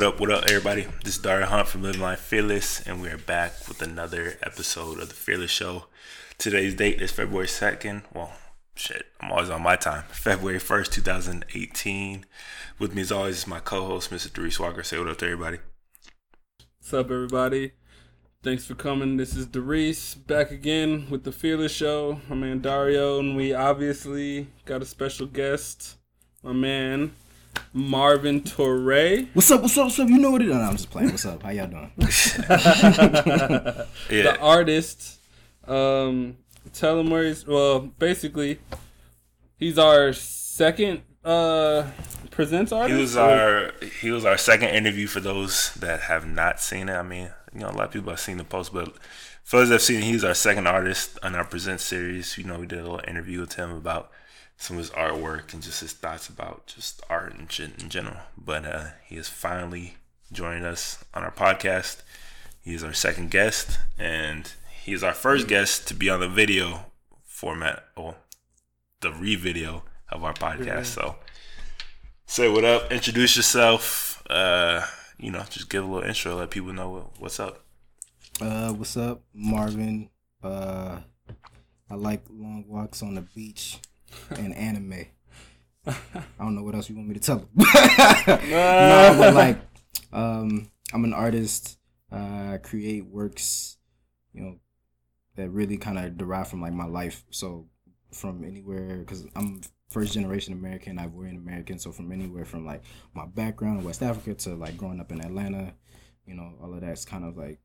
What up, what up, everybody? This is Dario Hunt from Living Life Fearless, and we are back with another episode of The Fearless Show. Today's date is February 2nd. Well, shit, I'm always on my time. February 1st, 2018. With me, as always, is my co host, Mr. Darius Walker. Say what up to everybody. What's up, everybody? Thanks for coming. This is Darius back again with The Fearless Show. My man Dario, and we obviously got a special guest, my man Marvin Torre. What's up? What's up? What's up? You know what it is? No, I'm just playing. What's up? How y'all doing? The artist. Um, tell him where he's. Well, basically, he's our second uh presents artist. He was our he was our second interview for those that have not seen it. I mean, you know, a lot of people have seen the post, but for those that have seen it, he's our second artist on our present series. You know, we did a little interview with him about some of his artwork and just his thoughts about just art and shit in general. But uh, he is finally joining us on our podcast. He is our second guest, and he is our first guest to be on the video format, or the re-video of our podcast. So say what up, introduce yourself. Uh, you know, just give a little intro, let people know what's up. Uh, what's up, Marvin? Uh, I like long walks on the beach and anime. I don't know what else you want me to tell them. no, but like, um, I'm an artist. Uh, I create works, you know, that really kind of derive from like my life. So from anywhere, because I'm first generation American, Ivorian American. So from anywhere from like my background in West Africa to like growing up in Atlanta, you know, all of that's kind of like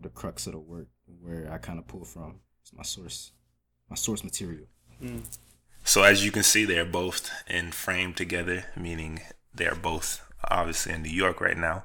the crux of the work where I kind of pull from. It's my source, my source material. So as you can see, they're both in frame together, meaning they're both obviously in New York right now.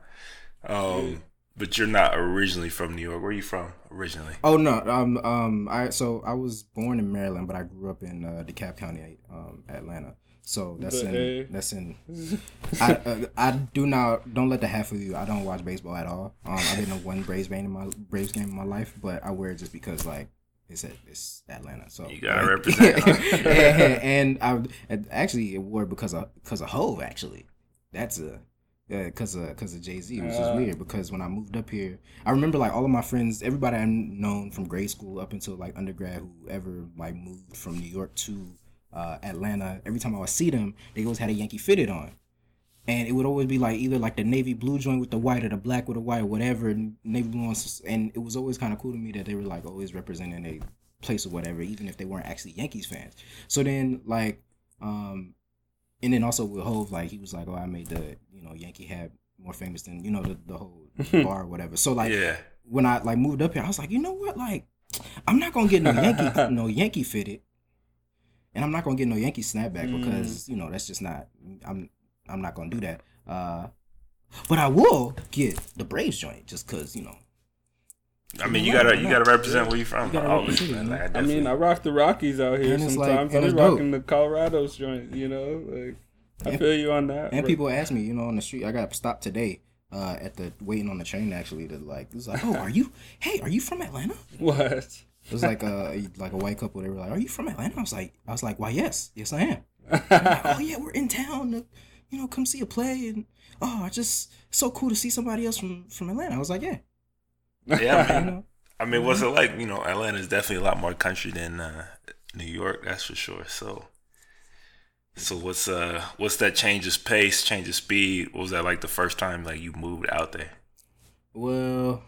Um, but you're not originally from New York. Where are you from originally? Oh no, um, um, I so I was born in Maryland, but I grew up in uh, DeKalb County, um, Atlanta. So that's But, in hey. that's in. I uh, I do not don't let the half of you. I don't watch baseball at all. Um, I've been to one Braves game in my Braves game in my life, but I wear it just because like it's at, it's Atlanta. So You gotta represent. and, and I and actually it wore because of because of Hov actually. That's a because of because of Jay Z, which is Uh. weird because when I moved up here, I remember like all of my friends, everybody I've known from grade school up until like undergrad, who ever like moved from New York to uh, Atlanta. Every time I would see them, they always had a Yankee fitted on. And it would always be like either like the navy blue joint with the white or the black with the white or whatever, navy blue. And it was always kind of cool to me that they were like always representing a place or whatever, even if they weren't actually Yankees fans. So then like, um, and then also with Hov, like he was like, oh, I made the you know Yankee hat more famous than you know the, the whole bar or whatever. So like yeah. when I like moved up here, I was like, you know what, like I'm not gonna get no Yankee no Yankee fitted, and I'm not gonna get no Yankee snapback Mm. because you know that's just not I'm I'm not gonna do that. Uh, but I will get the Braves joint just cause you know. I mean, you gotta you gotta represent where you're from. You gotta Always, represent, man. man. Like, I mean, I rock the Rockies out here And it's like- sometimes. I'm it's dope. rocking the Colorado's joint, you know? Like, I And- feel you on that. And bro. people ask me, you know, on the street. I got stopped today uh, at the waiting on the train actually to like. It was like, oh, are you? Hey, are you from Atlanta? What? It was like a like a white couple. They were like, "Are you from Atlanta?" I was like, "I was like, why? Yes, yes, I am." Like, oh yeah, we're in town. You know, come see a play, and oh, I just so cool to see somebody else from from Atlanta. I was like, yeah, yeah. I you mean, know, I mean, what's it like? You know, Atlanta is definitely a lot more country than uh, New York. That's for sure. So, so what's uh, what's that change of pace, change of speed? What was that like the first time like you moved out there? well.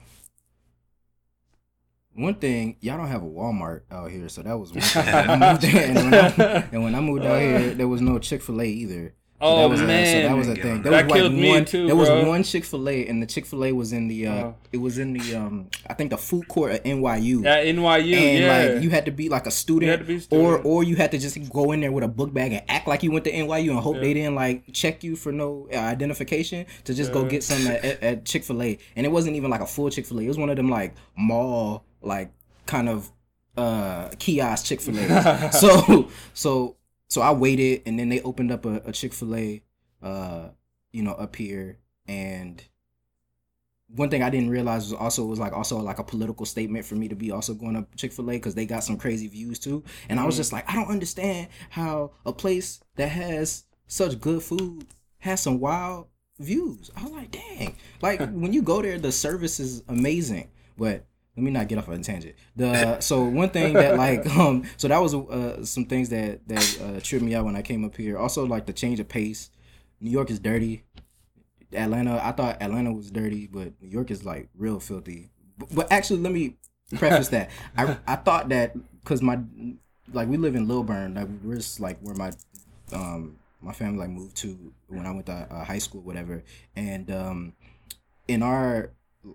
One thing, y'all don't have a Walmart out here, so that was one thing. I moved and, when I, and when I moved out here, there was no Chick Fil A either. So Oh, that was, man. so that was a thing. There That was like killed me one, too, There was one Chick Fil A, and the Chick Fil A was in the. Uh, Oh. It was in the. Um, I think the food court at NYU. At NYU, and yeah. like you had to be like a student, You had to be a or student. or you had to just go in there with a book bag and act like you went to NYU and hope Yeah. they didn't like check you for no uh, identification to just go get some at, at, at Chick Fil A. And it wasn't even like a full Chick Fil A. It was one of them like mall like kind of uh kiosk Chick Fil A. so so so I waited, and then they opened up a, a Chick Fil A, uh, you know, up here, and one thing I didn't realize was also was like also like a political statement for me to be also going to Chick Fil A because they got some crazy views too, and I was just like, I don't understand how a place that has such good food has some wild views. I was like, dang. Like when you go there, the service is amazing. But let me not get off on a tangent. The so one thing that like um so that was uh, some things that that uh, tripped me out when I came up here. Also like the change of pace. New York is dirty. Atlanta, I thought Atlanta was dirty, but New York is like real filthy. But, but actually, let me preface that. I I thought that because my like we live in Lilburn, like we're just like where my um my family like moved to when I went to uh, high school, whatever. And um in our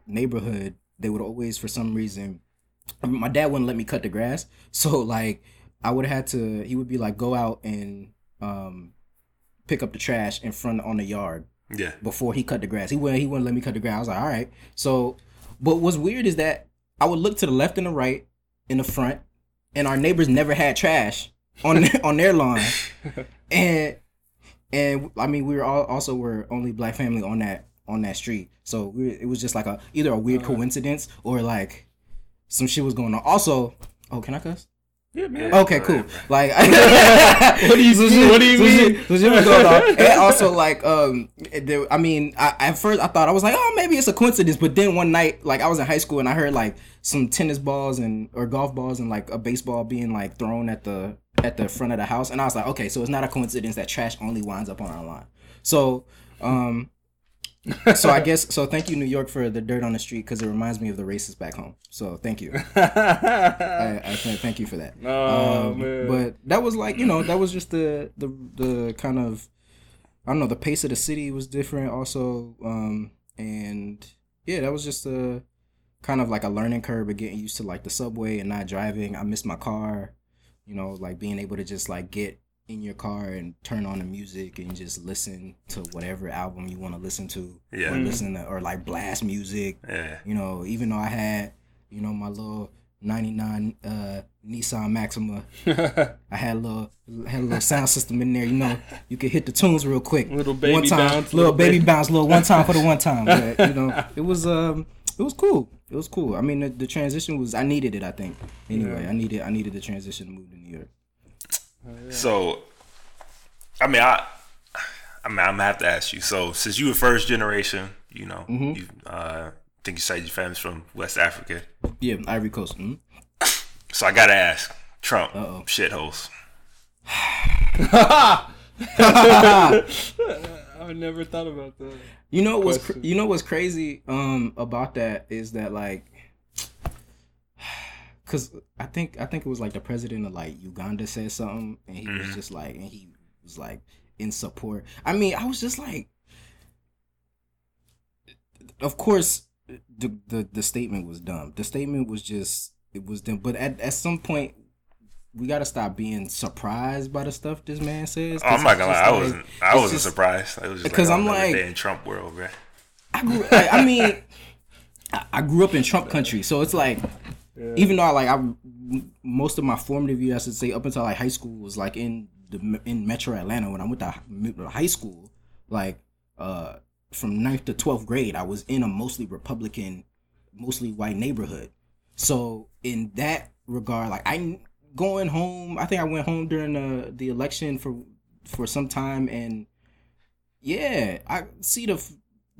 neighborhood, they would always for some reason my dad wouldn't let me cut the grass. So like i would have had to he would be like go out and um pick up the trash in front on the yard Yeah. before he cut the grass. He wouldn't he wouldn't let me cut the grass. I was like all right. So but what's weird is that i would look to the left and the right in the front and our neighbors never had trash on on their lawn. And and I mean we were all also were only black family on that on that street, so it was just like a either a weird coincidence or like some shit was going on. Also, oh, can I cuss? Yeah, man. Okay, cool. Like, What do you- some shit- what do you some mean? shit- some shit was going on. And also, like, um, there, I mean, I, at first I thought I was like, oh, maybe it's a coincidence. But then one night, like, I was in high school and I heard like some tennis balls and or golf balls and like a baseball being like thrown at the at the front of the house, and I was like, okay, so it's not a coincidence that trash only winds up on our lawn. So, um. So I guess so. Thank you, New York, for the dirt on the street because it reminds me of the races back home. So thank you. I, I th- thank you for that. Oh, Um, man. But that was like you know that was just the the the kind of I don't know the pace of the city was different also, um, and yeah, that was just a kind of like a learning curve of getting used to like the subway and not driving. I missed my car, you know, like being able to just like get in your car and turn on the music and just listen to whatever album you want to listen to, Yeah. or listen to, or like blast music Yeah. you know, even though I had, you know, my little '99 uh, Nissan Maxima, I had a little had a little sound system in there. You know, you could hit the tunes real quick. Little baby one time, bounce, little, little baby baby- bounce, little one time for the one time. But, you know, it was um, it was cool. It was cool. I mean, the, the transition was I needed it. I think anyway. Yeah. I needed I needed the transition to move to New York. So, I mean, I, I mean, I'm gonna have to ask you. So, since you were first generation, you know, Mm-hmm. you uh, think you said your family's from West Africa. Yeah, Ivory Coast. mhm. So I gotta ask, Trump, Uh-oh. shitholes. I never thought about that. You know what's cr- you know what's crazy um about that is that like cuz I think I think it was like the president of like Uganda said something and he was mm-hmm. just like and he was like in support. I mean, I was just like of course the the the statement was dumb. The statement was just it was dumb, but at at some point we gotta stop being surprised by the stuff this man says. Oh, I'm not gonna lie, just I wasn't. I wasn't just- surprised. It was just Because like, I'm like- in Trump world, man. I grew. I, I mean, I, I grew up in Trump country, so it's like, even though I like, I most of my formative years, I should say, up until like high school, was like in the in Metro Atlanta. When I went to hi- high school, like uh, from 9th to twelfth grade, I was in a mostly Republican, mostly white neighborhood. So in that regard, like I going home, I think I went home during the the election for for some time, and yeah, I see the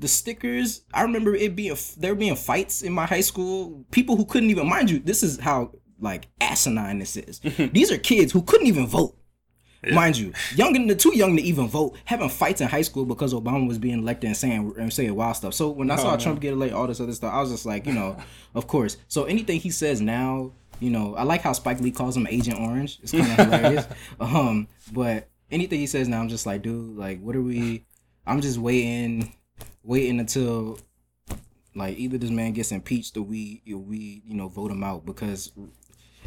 the stickers. I remember it being there being fights in my high school. People who couldn't even mind you. This is how like asinine this is. These are kids who couldn't even vote. Mind you, young and too young to even vote, having fights in high school because Obama was being elected and saying and saying wild stuff. So when I saw Trump get elected, all this other stuff, I was just like, you know, of course. So anything he says now, you know, I like how Spike Lee calls him Agent Orange. It's kind of hilarious. Um, but anything he says now, I'm just like, dude, like, what are we? I'm just waiting, waiting until like either this man gets impeached or we or we you know vote him out because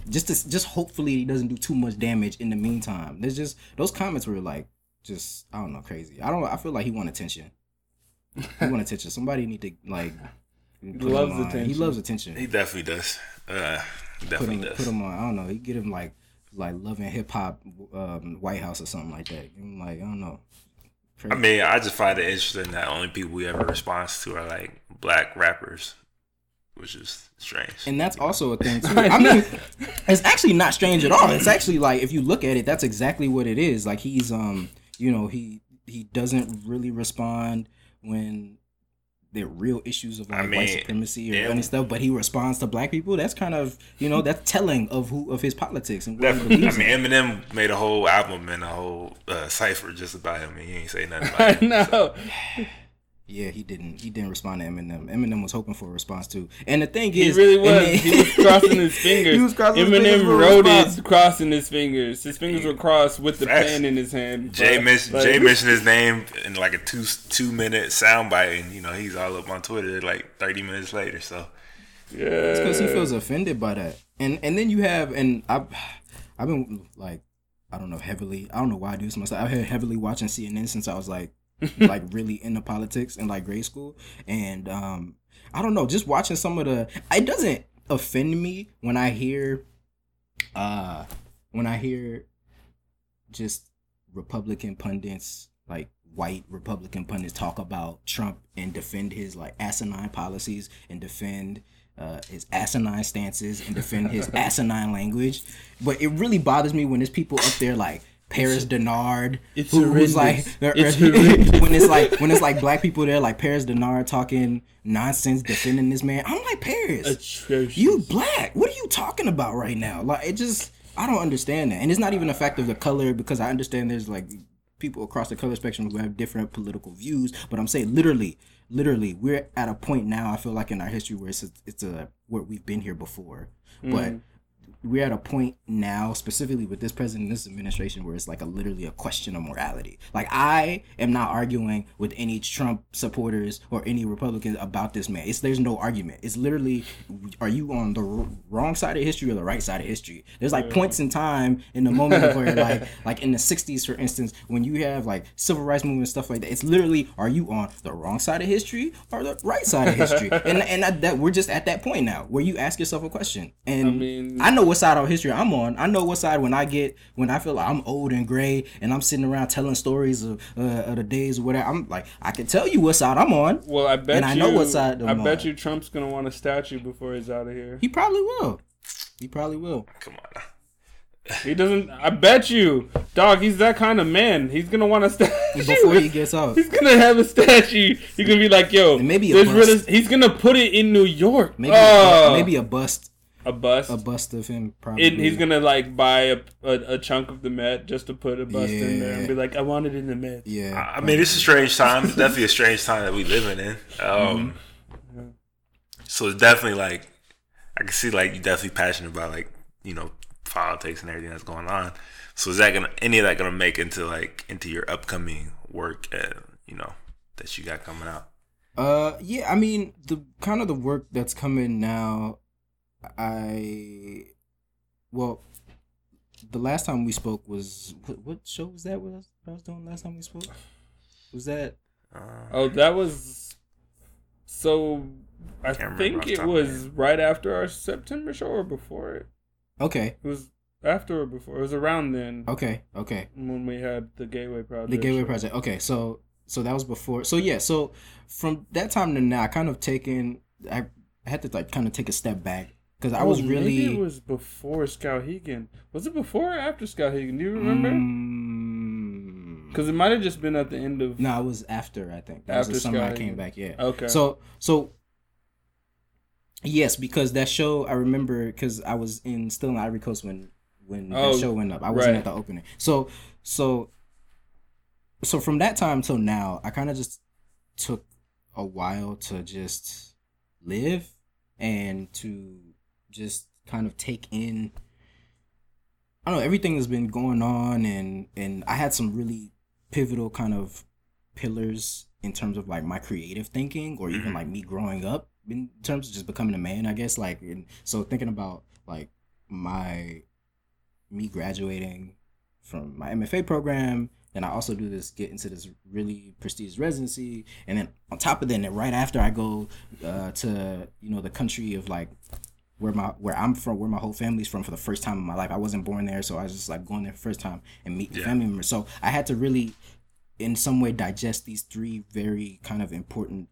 just to, just hopefully he doesn't do too much damage in the meantime. There's just those comments were like just I don't know crazy. I don't I feel like he want attention. He want attention. Somebody need to like put him loves on. He loves attention. He definitely does. Uh, Put definitely him does. put him on. I don't know. He get him like like loving hip hop um, White House or something like that. I'm like I don't know. I mean, I just find it interesting that only people we ever responds to are like black rappers, which is strange. And that's also a thing too. I mean, it's actually not strange at all. It's actually like if you look at it, that's exactly what it is. Like he's um, you know, he he doesn't really respond when there are real issues of like I mean, white supremacy or yeah. any stuff, but he responds to black people. That's kind of you know that's telling of who of his politics and Definitely. I mean, Eminem made a whole album and a whole uh, cipher just about him, and he ain't say nothing I about him. know. Yeah, he didn't. He didn't respond to Eminem. Eminem was hoping for a response too. And the thing is, He really was. then- he was crossing his fingers. He was crossing his fingers Eminem wrote it crossing his fingers. His fingers were crossed with the Facts. pen in his hand. Jay But, mentioned like, Jay mentioned his name in like a two two minute soundbite, and you know he's all up on Twitter like thirty minutes later. So Yeah. because he feels offended by that. And and then you have and I've I've been like I don't know heavily. I don't know why I do this myself. I've been heavily watching CNN since I was like like really into politics in like grade school. And um I don't know, just watching some of the it doesn't offend me when I hear uh when I hear just Republican pundits like white Republican pundits talk about Trump and defend his like asinine policies and defend uh, his asinine stances and defend his asinine language. But it really bothers me when there's people up there like Paris Dennard, it's who, who's like. It's when it's like when it's like black people there like Paris Dennard talking nonsense defending this man. I'm like Paris, Atrocious. you black. What are you talking about right now? Like it just I don't understand that. And it's not even a fact of the color because I understand there's like people across the color spectrum who have different political views, but I'm saying literally literally we're at a point now I feel like in our history where it's a, it's a where we've been here before. But mm. We're at a point now, specifically with this president, and this administration, where it's like a literally a question of morality. Like I am not arguing with any Trump supporters or any Republicans about this man. It's there's no argument. It's literally, are you on the wrong side of history or the right side of history? There's like points in time in the moment of where like like in the '60s, for instance, when you have like civil rights movement stuff like that. It's literally, are you on the wrong side of history or the right side of history? and and that, that we're just at that point now where you ask yourself a question. And I mean- I know what side of history I'm on. I know what side when I get when I feel like I'm old and gray and I'm sitting around telling stories of, uh, of the days or whatever. I'm like I can tell you what side I'm on. Well, I bet And I you. know what side I I'm bet on. you Trump's gonna want a statue before he's out of here. He probably will. He probably will. come on. He doesn't. I bet you, dog. He's that kind of man. He's gonna want a statue Before he gets out. He's gonna have a statue. He's gonna be like, "Yo, And maybe a there's bust. really- He's gonna put it in New York. Maybe oh, a, maybe a bust a bust. a bust of him probably. and he's gonna like buy a, a, a chunk of the Met just to put a bust in there and be like, "I want it in the Met." yeah. I mean, it's a strange time. It's definitely a strange time that we living in. Um, So it's definitely like I can see like you're definitely passionate about like you know politics and everything that's going on. So is that gonna any of that gonna make into like into your upcoming work? Uh, you know that you got coming out. Uh, yeah. I mean, the kind of the work that's coming now. I, well, the last time we spoke was what, what show was that? Was I was doing last time we spoke? Was that Uh, Oh, that was so. I Can't think it top of was right after our September show or before it. okay? It was after or before. It was around then Okay, okay. when we had the Gateway Project. The Gateway. Project. Okay, so so that was before. So yeah, so from that time to now, I kind of taken. I had to like kind of take a step back because I Oh, was maybe really. it was before Skowhegan. Was it before or after Skowhegan? Do you remember? Mm, Because it might have just been at the end of. no, it was after. I think that was After the summer I came back. Yeah. Okay. So so yes, because that show I remember because I was in still in Ivory Coast when when Oh, that show went up. I wasn't right. at the opening. So so so from that time till now, I kind of just took a while to just live and to just kind of take in I don't know everything that's been going on and and I had some really pivotal kind of pillars in terms of like my creative thinking or even Mhm. like me growing up in terms of just becoming a man I guess like and so thinking about like my me graduating from my MFA program then I also do this get into this really prestigious residency and then on top of that and then right after I go uh, to you know the country of like where my where I'm from, where my whole family's from for the first time in my life. I wasn't born there, so I was just like going there the first time and meet the Yeah. family members. So I had to really, in some way, digest these three very kind of important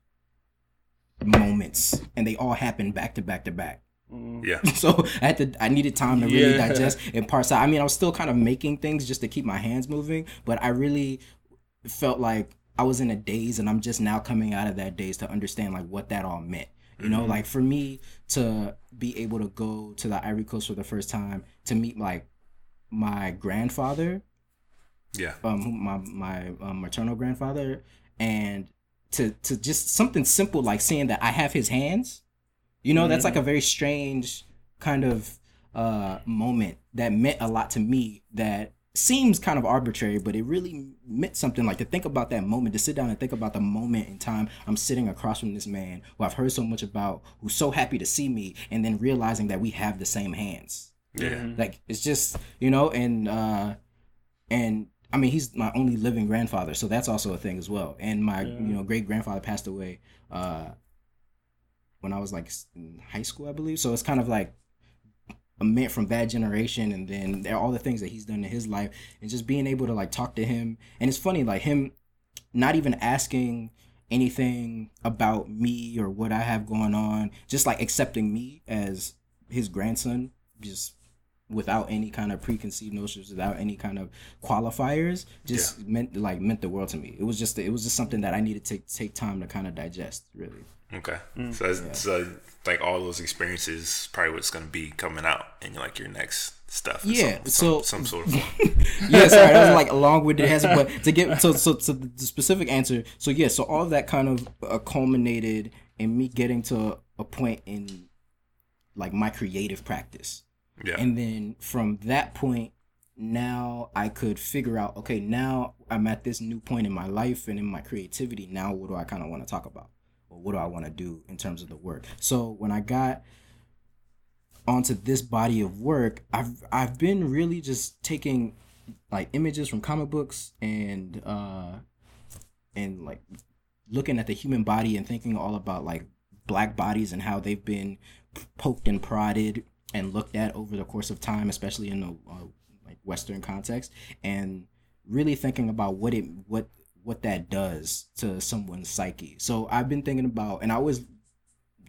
moments, and they all happened back to back to back. Mm. yeah, So I had to, I needed time to really Yeah. digest and parse out. I mean, I was still kind of making things just to keep my hands moving, but I really felt like I was in a daze and I'm just now coming out of that daze to understand like what that all meant. You know, like for me to be able to go to the Ivory Coast for the first time to meet like my grandfather, Yeah. um, my my um, maternal grandfather, and to to just something simple like seeing that I have his hands. You know, that's like a very strange kind of uh, moment that meant a lot to me. That seems kind of arbitrary, but it really meant something. Like to think about that moment, to sit down and think about the moment in time I'm sitting across from this man who I've heard so much about, who's so happy to see me, and then realizing that we have the same hands Yeah. like it's just you know and uh and i mean he's my only living grandfather so that's also a thing as well and my Yeah. you know great grandfather passed away uh when i was like in high school i believe so it's kind of like a man from that generation and then all the things that he's done in his life and just being able to like talk to him. And it's funny like him not even asking anything about me or what i have going on just like accepting me as his grandson just without any kind of preconceived notions without any kind of qualifiers just meant like meant the world to me it was just it was just something that i needed to take, take time to kind of digest really Okay. So, it's- so like all those experiences, probably what's going to be coming out in like your next stuff. Yeah, Some, so- some, some sort of form. yeah, sorry, that was like a long-winded answer, but to get so so so the specific answer. So yeah, so all of that kind of uh, culminated in me getting to a point in like my creative practice, yeah. and then from that point, now I could figure out. Okay, now I'm at this new point in my life and in my creativity. Now, what do I kind of want to talk about, or what do I want to do in terms of the work? So when I got onto this body of work, I've I've been really just taking like images from comic books and uh and like looking at the human body and thinking all about like black bodies and how they've been poked and prodded and looked at over the course of time, especially in the uh, like Western context, and really thinking about what it what what that does to someone's psyche. So I've been thinking about, and I always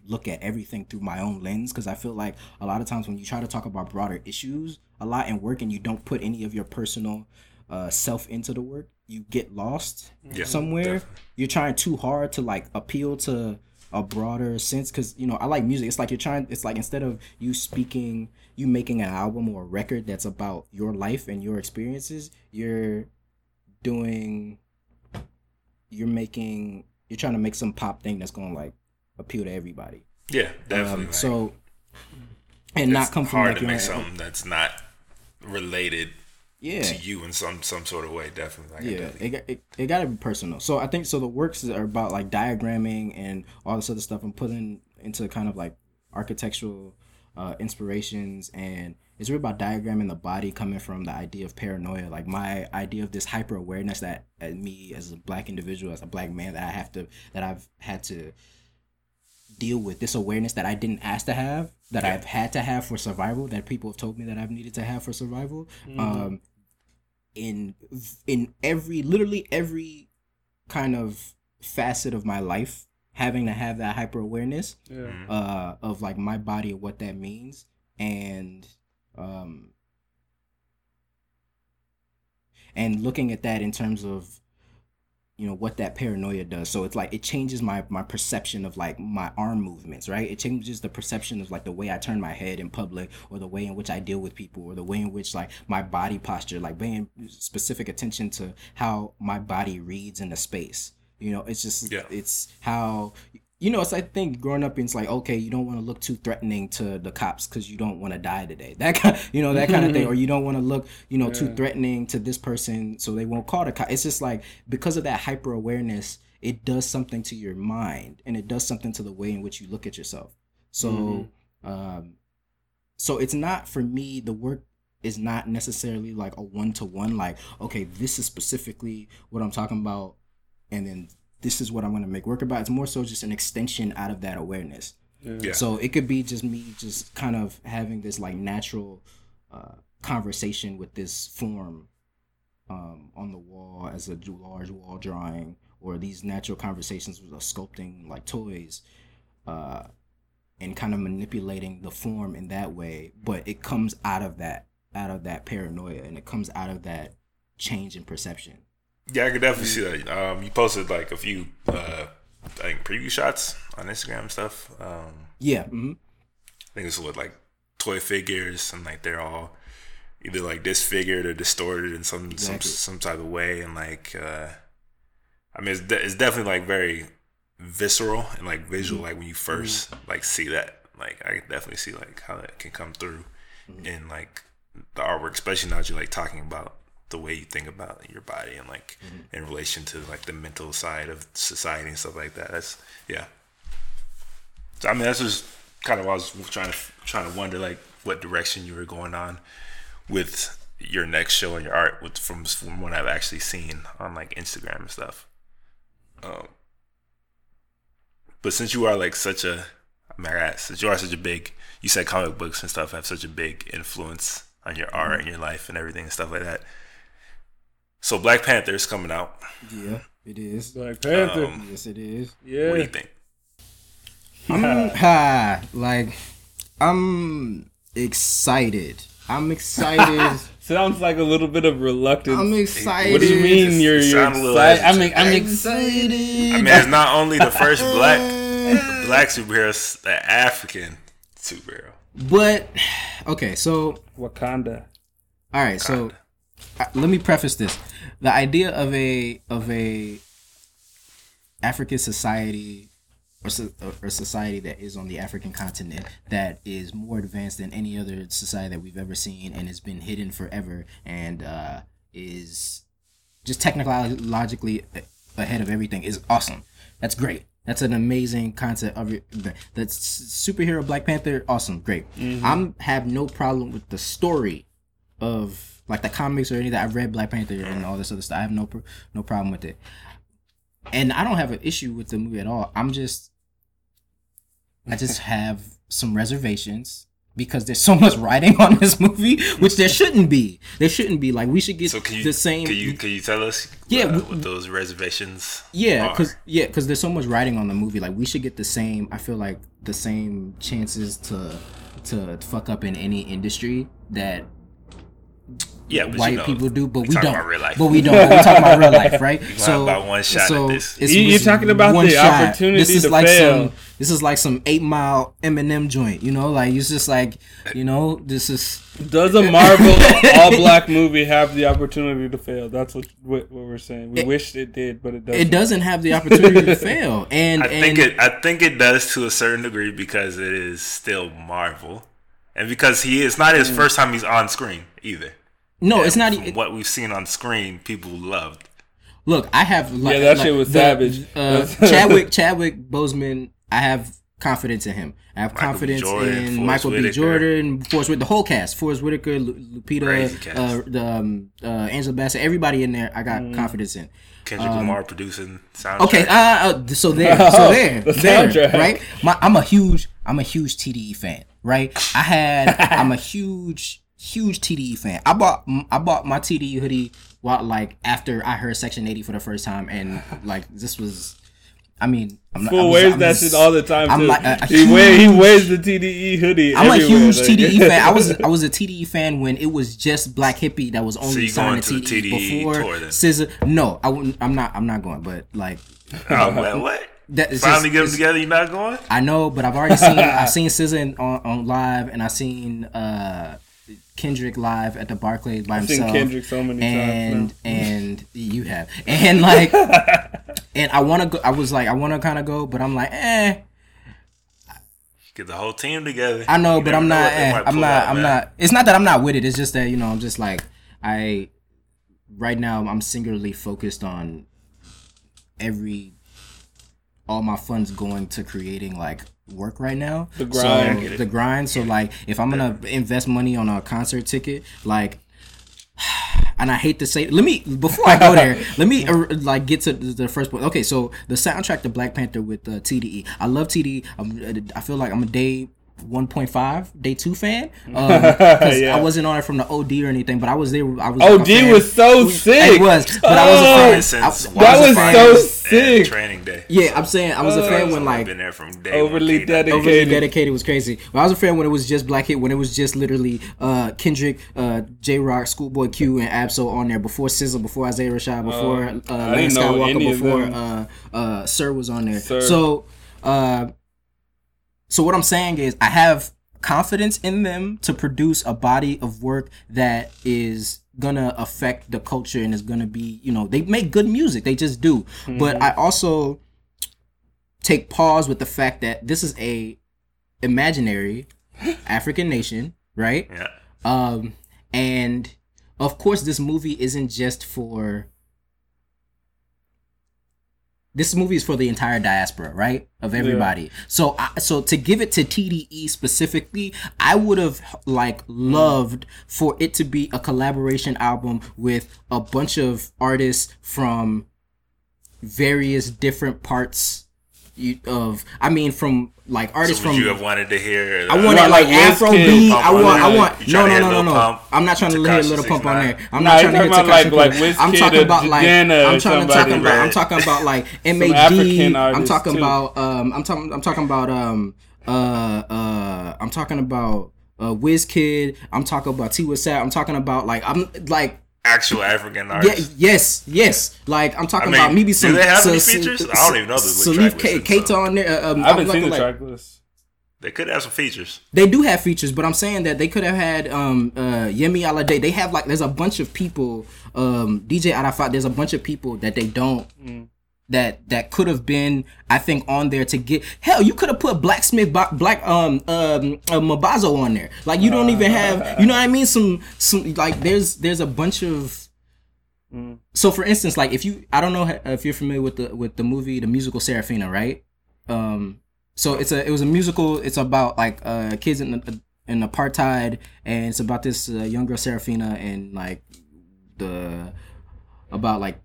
look at everything through my own lens because I feel like a lot of times when you try to talk about broader issues a lot in work and you don't put any of your personal uh, self into the work, you get lost Yeah, somewhere. definitely. You're trying too hard to like appeal to a broader sense because you know I like music. It's like you're trying. It's like instead of you speaking, you making an album or a record that's about your life and your experiences, you're doing. You're making. You're trying to make some pop thing that's gonna like appeal to everybody. yeah, definitely. Um, so, and not it's come from hard like to make something that's not related yeah to you in some some sort of way. Definitely. Like, yeah definitely- it, got- it, it got to be personal so i think so the works are about like diagramming and all this other stuff and putting into kind of like architectural uh, inspirations and it's really about diagramming the body coming from the idea of paranoia like my idea of this hyper awareness that me as a black individual as a black man that i have to that i've had to deal with this awareness that i didn't ask to have that i've had to have for survival that people have told me that i've needed to have for survival. Um in in every literally every kind of facet of my life having to have that hyper awareness Yeah. uh of like my body and what that means. And um and looking at that in terms of you know what that paranoia does. So it's like it changes my my perception of like my arm movements right? It changes the perception of like the way i turn my head in public or the way in which i deal with people or the way in which like my body posture like paying specific attention to how my body reads in the space. You know it's just Yeah. it's how you know, it's I think growing up, it's like okay, you don't want to look too threatening to the cops because you don't want to die today. That kind, you know, that kind of thing, or you don't want to look, you know, too threatening to this person, so they won't call the cop. It's just like because of that hyper awareness, it does something to your mind, and it does something to the way in which you look at yourself. So, Mhm. um, so it's not for me. The work is not necessarily like a one to one. Like, okay, this is specifically what I'm talking about, and then this is what I'm gonna make work about. It's more so just an extension out of that awareness. Yeah. Yeah. So it could be just me just kind of having this like natural uh, conversation with this form um, on the wall as a large wall drawing, or these natural conversations with uh, sculpting like toys, uh, and kind of manipulating the form in that way. But it comes out of that out of that paranoia, and it comes out of that change in perception. Yeah, I could definitely see that. Um, you posted like a few, uh, I think preview shots on Instagram and stuff. Um, Yeah. hmm I think it's with like toy figures and like they're all either like disfigured or distorted in some Exactly. some some type of way and like uh I mean it's, de- it's definitely like very visceral and like visual like when you 1st like see that like I can definitely see like how that can come through in like the artwork especially now that you're like talking about the way you think about your body and like in relation to like the mental side of society and stuff like that that's yeah so I mean, that's just kind of I was trying to trying to wonder, like what direction you were going on with your next show and your art, with from from what I've actually seen on like Instagram and stuff. Um, but since you are like such a, I mean, I- since you are such a big, you said comic books and stuff have such a big influence on your art and your life and everything and stuff like that. So Black Panther is coming out. Yeah, it is. Black Panther. Um, Yes, it is. yeah. What do you think? I'm ha like I'm excited. I'm excited. Sounds like a little bit of reluctance. I'm excited. what do you mean Just you're, you're sound a little excited? I'm, hesitant. I'm I'm excited. excited. I mean, it's not only the first black black superhero, it's the African superhero. but okay, so Wakanda. all right, so uh, let me preface this: the idea of a of a African society or, so- or society that is on the African continent that is more advanced than any other society that we've ever seen and has been hidden forever and uh, is just technologically ahead of everything is awesome. That's great. That's an amazing concept of it. That's superhero Black Panther. Awesome, great. I'm have no problem with the story of like the comics or any of that. I've read Black Panther and all this other stuff. I have no no problem with it, and I don't have an issue with the movie at all. I'm just, I just have some reservations because there's so much writing on this movie, which there shouldn't be. There shouldn't be. Like we should get So can you the same. Can you can you tell us? Yeah, uh, what those reservations. Yeah, because yeah, because there's so much writing on the movie. Like we should get the same. I feel like the same chances to to fuck up in any industry that yeah, but white you know, people do, but we we, don't. about real life. But we don't. But we talking about real life, right? talking about one shot at this. it's- You- you're it's talking about one the opportunity This is to like fail. some. This is like some eight mile Eminem joint. You know, like it's just like you know, this is Does a Marvel all black movie have the opportunity to fail? That's what what, what we're saying. We It- wish it did, but it doesn't. it doesn't have the opportunity to fail. And I and think it. I think it does to a certain degree because it is still Marvel, and because he is not Mm. his first time he's on screen either. No, it's not. From e- what we've seen on screen, people loved. Look, I have like, Yeah, that like, shit was the- savage. Uh, Chadwick Chadwick Boseman, I have confidence in him. I have Michael confidence Jordan, in Forest Michael B. Jordan, Forest Whitaker, the whole cast, Forest Whitaker, Lu- Crazy Lupita, uh, the um, uh, Angela Bassett, everybody in there. I got confidence in. Kendrick Lamar producing soundtrack. Um, Okay, uh, uh, so there, so there, The there, right? My, I'm a huge, I'm a huge TDE fan, right? I had, I'm a huge, huge TDE fan. I bought, I bought my TDE hoodie while like after I heard Section 80 for the first time, and like this was, I mean, I'm not, I Fool wears I'm that just- shit all the time. I'm too. like a- a he wear he wears the TDE hoodie. I'm a huge like- TDE fan. I was I was a TDE fan when it was just Black Hippy that was only you signed to to the TDE, TDE before tour then? Scissor. No, I wouldn't. I'm not. I'm not going. But like Oh, well, what? that is Finally just, get them together. You're not going? I know, but I've already seen I've seen SZA on, on live, and I've seen uh, Kendrick live at the Barclays by I've seen himself. Kendrick so many and times. and you have and like and I want to go. I was like I want to kind of go, but I'm like eh. Get the whole team together. I know, You but I'm know not. eh, I'm not. out, I'm man. not. It's not that I'm not with it. It's just that you know I'm just like I. Right now, I'm singularly focused on every. All my funds going to creating like work right now. The grind. So the grind. So like, if I'm gonna invest money on a concert ticket, like and I hate to say, let me before I go there, let me uh, like get to the the first point. Okay, so the soundtrack to Black Panther with uh, TDE. I love TDE. I'm, I feel like I'm a day 1.5 day two fan. Um, 'cause Yeah. I wasn't on it from the OD or anything, but I was there. I was. OD a was so sick. It was, but I was a Oh, fan. I- Watson I That was a fan. so and sick. Training day. Yeah, I'm saying I was a fan when I've like been there from day Overly one. dedicated. overly dedicated was crazy. But I was a fan when it was just Black Hit, when it was just literally uh, Kendrick, uh, Jay Rock, Schoolboy Q, and Ab-Soul on there before Sizzle, before Isaiah Rashad, before uh, Oh, I Lane Skywalker, before uh, uh, Sir was on there. Sir. So, uh, so what I'm saying is, I have confidence in them to produce a body of work that is gonna affect the culture and is gonna be, you know, they make good music. They just do. Mm-hmm. But I also take pause with the fact that this is a imaginary African nation, right? Yeah. Um, and of course, this movie isn't just for. This movie is for the entire diaspora, right? Of everybody. So, I, so to give it to TDE specifically, I would have like loved for it to be a collaboration album with a bunch of artists from various different parts you- of. I mean, from like artists So would from. you have wanted to hear? I wanted want, like, like, Afro Wizkid, beat. I want. I want. No, no, no, no, no. I'm not trying to hit Tekashi Little Pump on there. I'm not trying to hit talking about, like- Tekashi like I'm talking about like. Jenna I'm trying to talk about. I'm talking about like African MAG. I'm talking about. Um. I'm talking. I'm talking about. Um. Uh. Uh. I'm talking about. Uh, Wizkid. I'm talking about T. Wissat. I'm talking about like I'm like Actual African yeah, yes, yes. Like I'm talking I mean, about maybe do some. they have some- any some- features? I don't even know the Salif track K- list, so. on there. uh, Um, I haven't I'm seen the like- track list. They could have some features. they do have features, but I'm saying that they could have had um uh Yemi Alade. They have like there's a bunch of people, um DJ Arafat, there's a bunch of people that they don't that that could have been I think on there to get hell you could have put Blacksmith Black um um uh, Mabazo on there. Like you don't even have you know what I mean some some like there's there's a bunch of so for instance like if you I don't know if you're familiar with the with the movie the musical Sarafina, right? Um so it's a it was a musical. It's about like uh kids in in apartheid, and it's about this uh, young girl Sarafina and like the about like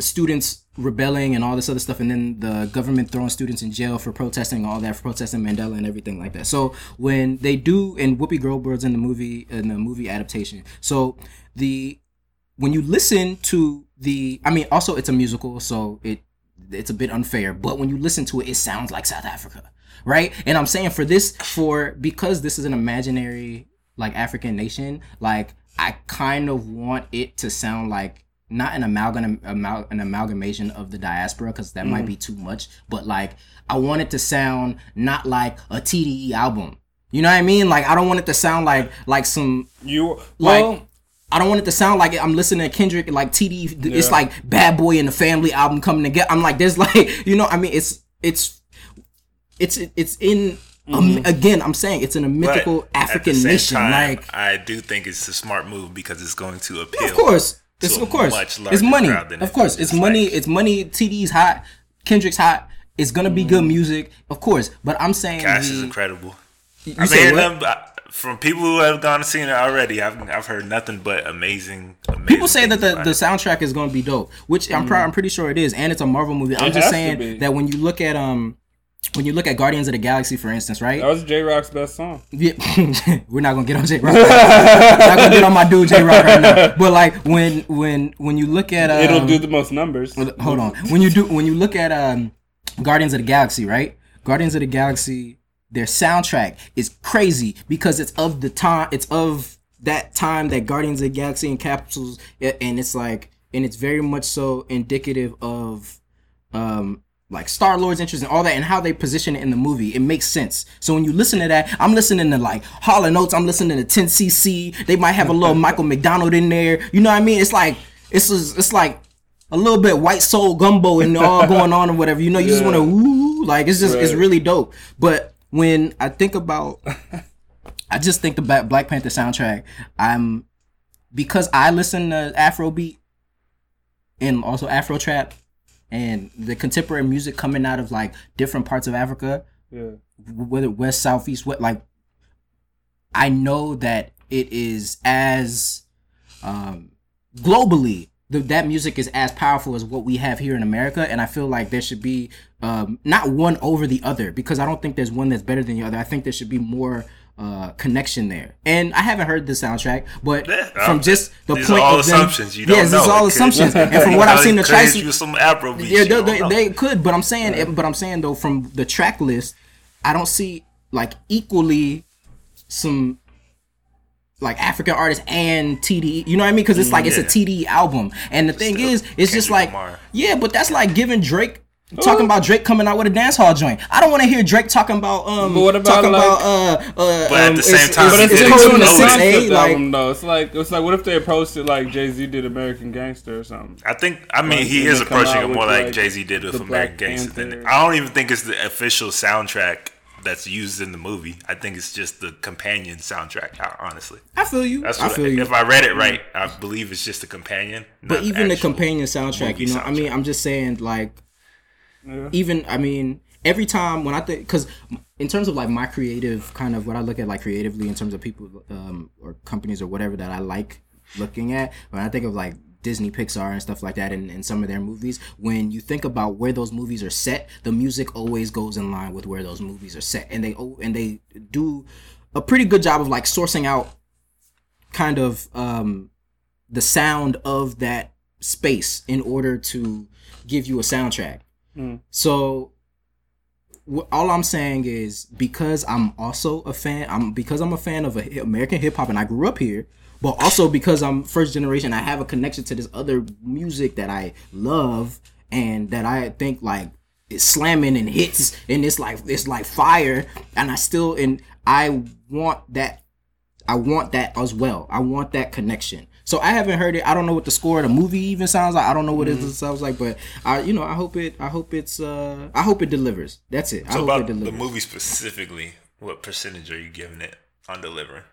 students rebelling and all this other stuff, and then the government throwing students in jail for protesting all that for protesting Mandela and everything like that. So when they do, and Whoopi Goldberg's in the movie in the movie adaptation. So the when you listen to the, I mean, also it's a musical, so it it's a bit unfair, but when you listen to it, it sounds like South Africa, right? And I'm saying for this, for because this is an imaginary like African nation, like I kind of want it to sound like not an amalgam, amal, an amalgamation of the diaspora because that might be too much, but like I want it to sound not like a TDE album. You know what I mean? Like I don't want it to sound like like some You like well, I don't want it to sound like I'm listening to Kendrick like TD. It's like Bad Boy and the Family album coming together. I'm like, there's like, you know, I mean, it's it's it's it's in. Um, again, I'm saying it's in a But mythical at African the same nation. time, like, I do think it's a smart move because it's going to appeal. of course, it's of course, much it's money. Of course, it's it's money. like- It's money. TD's hot. Kendrick's hot. It's gonna be good music, of course. But I'm saying Cash the- is incredible. You I've say what? them uh, from people who have gone and seen it already. I've I've heard nothing but amazing. amazing People say that the, the soundtrack is going to be dope, which I'm proud. I'm pretty sure it is, and it's a Marvel movie. I'm just has to be. saying that when you look at um, when you look at Guardians of the Galaxy, for instance, right? that was Jay Rock's best song. Yeah, we're not gonna get on Jay Rock. not gonna get on my dude Jay Rock right now. But like when when when you look at um, It'll do the most numbers. hold on when you do when you look at um Guardians of the Galaxy, right? Guardians of the Galaxy, their soundtrack is crazy because it's of the time. It's of that time that Guardians of the Galaxy and capsules, and it's like and it's very much so indicative of um like Star Lord's interest and all that and how they position it in the movie. It makes sense. So when you listen to that, I'm listening to like Hall and Oates, I'm listening to 10cc. They might have a little Michael McDonald in there. You know what I mean? It's like it's it's like a little bit white soul gumbo and all going on or whatever. You know, you just want to woo like it's just it's really dope. But when I think about I just think about Black Panther soundtrack, I'm because I listen to Afrobeat and also Afro trap and the contemporary music coming out of like different parts of Africa, Yeah. whether west, south, east, what like I know that it is as um globally the, that music is as powerful as what we have here in America, and I feel like there should be um, not one over the other because I don't think there's one that's better than the other. I think there should be more uh, connection there. And I haven't heard the soundtrack, but Yeah, from just the these point all of them, assumptions. You don't yes, are all It could- assumptions. and from what I've seen, the tracks, you some Afrobeat. yeah, they, they, they could, but I'm saying, but I'm saying though, from the track list, I don't see like equally some like African artists and TDE. You know what I mean? Because it's like it's a yeah. TDE album, and the thing still is, it's just like Lamar. yeah, but that's like giving Drake. Talking about Drake coming out with a dance hall joint. I don't want to hear Drake talking about um. But what about, talking like- about uh uh. But at um, the same it's- time, it's, he it's did code in the explode six it. Like album though. It's like it's like what if they approached it like Jay Z did American Gangster or something? I think. I mean, Like, he is approaching it more like, like, Jay Z did with American Black Gangster. Than, I don't even think it's the official soundtrack that's used in the movie. I think it's just the companion soundtrack. Honestly, I feel you. that's I what, feel you. if I read it right. I believe it's just a companion. But even the actual companion soundtrack, you know, I mean. I'm just saying, like, Yeah. even, I mean, every time when I think, because in terms of like my creative kind of what I look at, like creatively, in terms of people um, or companies or whatever that I like looking at, when I think of like Disney, Pixar, and stuff like that, and, some of their movies, when you think about where those movies are set, the music always goes in line with where those movies are set, and they oh, and they do a pretty good job of like sourcing out kind of um the sound of that space in order to give you a soundtrack. Mm. So all I'm saying is because I'm also a fan, I'm because I'm a fan of a American hip hop and I grew up here, but also because I'm first generation, I have a connection to this other music that I love and that I think like is slamming and hits and it's like it's like fire and I still and I want that I want that as well. I want that connection. So I haven't heard it. I don't know what the score of the movie even sounds like. I don't know what Mm-hmm. it sounds like, but I, you know, I hope it. I hope it's. uh I hope it delivers. That's it. I So hope it about the movie specifically, what percentage are you giving it on delivering?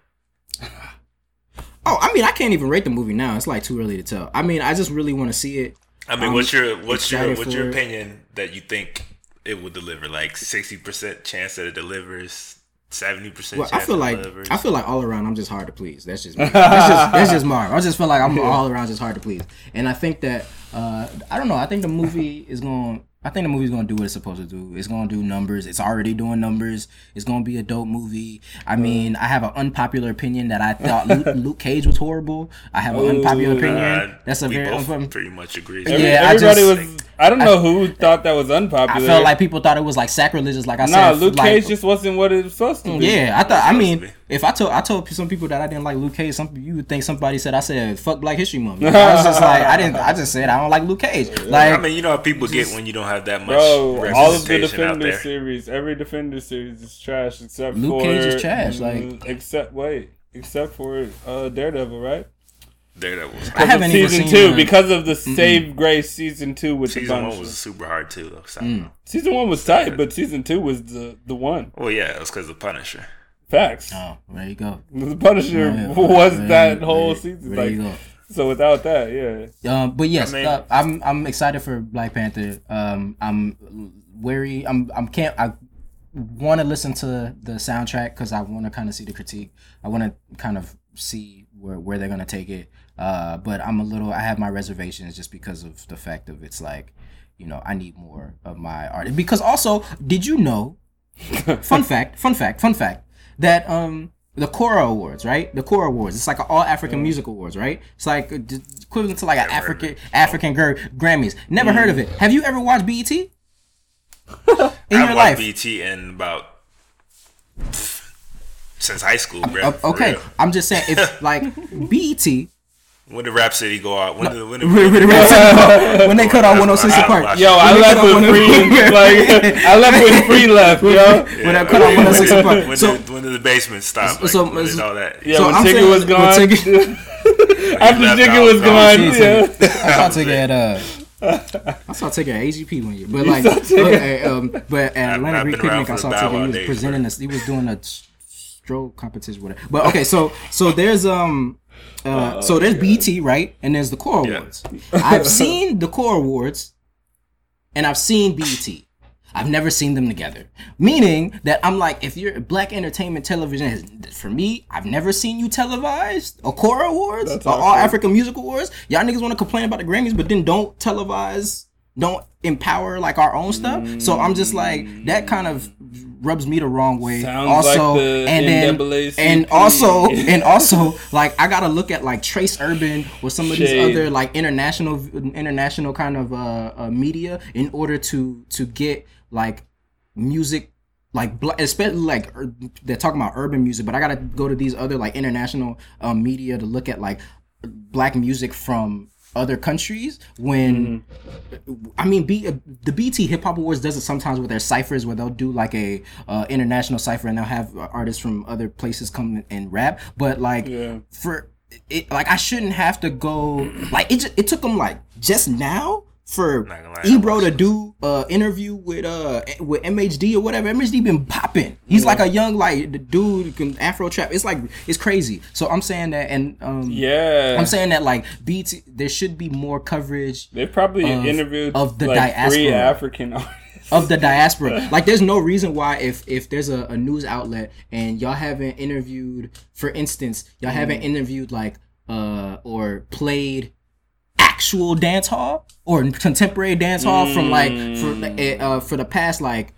Oh, I mean, I can't even rate the movie now. It's like too early to tell. I mean, I just really want to see it. I mean, I'm what's your what's your what's your it. opinion that you think it will deliver? Like sixty percent chance that it delivers, seventy percent. Well, I feel like delivers. I feel like all around I'm just hard to please. That's just me. that's just that's just Marv. I just feel like I'm all around just hard to please. And I think that uh I don't know. I think the movie is going. I think the movie's gonna do what it's supposed to do. It's gonna do numbers. It's already doing numbers. It's gonna be a dope movie. I mean, I have an unpopular opinion that I thought Luke, Luke Cage was horrible. I have an unpopular opinion. Uh, That's a we very both unpopular. pretty much agree. Every- Yeah, I everybody just- was. I don't know who thought that was unpopular. I felt like people thought it was like sacrilegious. Like I nah, said, Luke like, Cage just wasn't what it was supposed to be. Yeah, I thought. I mean. If I told I told some people that I didn't like Luke Cage, some you would think somebody said I said fuck Black History Month. You know, I was just like, I didn't. I just said I don't like Luke Cage. Like, I mean, you know how people get when you don't have that much Bro, all of the representation out Defender there. series, every Defender series is trash except for Luke for Cage is trash, mm, like- except wait, except for uh, Daredevil, right? Daredevil. I haven't even season seen, two because of the Save Grace season two with the Season one Punisher. was super hard too, though. So Mm. Season one was tight, but season two was the the one. Well, yeah, it was because of Punisher. Facts. oh, there you go. The Punisher Yeah, was there- that there- whole there- season. There Like, you go. so without that, yeah. Um, but yes, I mean- uh, I'm I'm excited for Black Panther. Um, I'm wary. I'm I'm can't. I want to listen to the soundtrack because I want to kind of see the critique. I want to kind of see where where they're gonna take it. Uh, but I'm a little. I have my reservations just because of the fact of it's like, you know, I need more of my art. Because also, did you know? fun fact. Fun fact. Fun fact. That um the Kora Awards, right? The Kora Awards. It's like an all African music awards, right? It's like uh, equivalent to like an Never heard of African. African Gr- Grammys. Never heard of it. Have you ever watched BET in I've your watched life? BT in about since high school, bro. Okay. I'm just saying if like BET When did Rap City go out? When did when did, when when they cut off 106 I- I apart. Yo, I left with free. Like, I left with free left, yo. when they cut off 106 when, apart. when, So did, when did the basement stop? Like, so- when did so- all that? Yeah, So when I'm Tigger saying- was gone. Tigger- After left Tigger was no, gone, Jeez, yeah. I saw Tigger at uh. I saw Tigger at AGP one year, but like, saw Tigger? but, uh, um, but at Atlanta Greek Picnic, I saw the Tigger. He was presenting this. He was doing a s- stroke competition, whatever. But okay, so so there's um. Uh, so there's BT right, and there's the Core Yeah. Awards. I've seen the Core Awards, and I've seen BET. I've never seen them together. Meaning that I'm like, if you're black entertainment television, has, for me, I've never seen you televised or Core Awards or All African Music Awards. Y'all niggas want to complain about the Grammys, but then don't televise, don't empower like our own stuff. So I'm just like, that kind of rubs me the wrong way. Sounds also, like the and then, NAACP. and also, and also, like I gotta look at like Trace Urban or some of these other like international, international kind of uh, uh media in order to to get like music like especially like they're talking about urban music but i gotta go to these other like international um, media to look at like black music from other countries when mm-hmm. I mean, B, uh, the BT Hip Hop Awards does it sometimes with their ciphers where they'll do like a uh, international cipher and they'll have uh, artists from other places come and rap. But like Yeah. for it, like I shouldn't have to go like it. It took them like just now for Not gonna lie, Ebro to do uh interview with uh with MHD or whatever. MHD been popping. He's like a young like the dude can Afro trap. It's like it's crazy. So I'm saying that and um Yeah. I'm saying that like BT there should be more coverage they probably of- interviewed of the like three diaspora. African artists. of the diaspora. Like, there's no reason why if if there's a, a news outlet and y'all haven't interviewed, for instance, y'all haven't interviewed like uh or played actual dance hall or contemporary dance hall from like for uh, uh, for the past like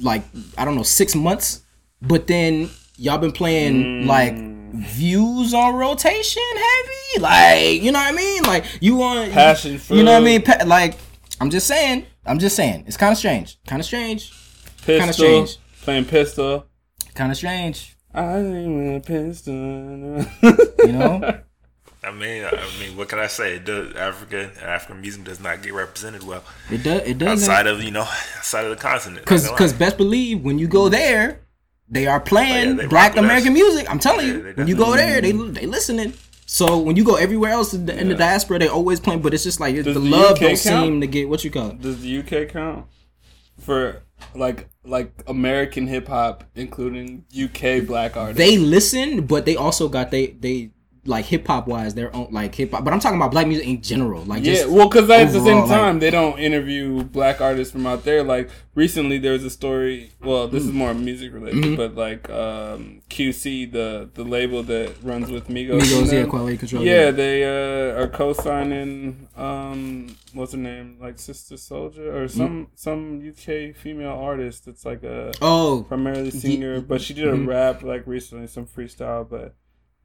like I don't know six months, but then y'all been playing like views on rotation heavy, like you know what I mean, like you want Passion you know what I mean, Pa- like I'm just saying, I'm just saying, it's kind of strange, kind of strange, kind of strange. Playing pistol. kind of strange, I need a pistol. you know. I mean, I mean, what can I say? It does, Africa African music does not get represented well It does, it doesn't, outside of you know outside of the continent. because because lie. best believe when you go there, they are playing Oh, yeah, they Black American us. music. I'm telling Yeah, you, they when you go there, they they listening. So when you go everywhere else in the, in the diaspora, they always playing, but it's just like the, Does the love UK don't count? seem to get what you call it. Does the UK count for like like American hip hop, including UK black artists? They listen, but they also got they they like hip hop wise their own like hip hop. But I'm talking about black music in general, like yeah, just well, because at the same overall, like- time, they don't interview black artists from out there. Like recently, there was a story. Well, this is more music related, Mm-hmm. but like um, QC, the the label that runs with Migos. Migos, yeah, quality control. Yeah, they uh, are co-signing. Um, what's her name? Like Sister Soldier or some some UK female artist that's like a Oh, primarily singer, but she did a rap like recently, some freestyle. But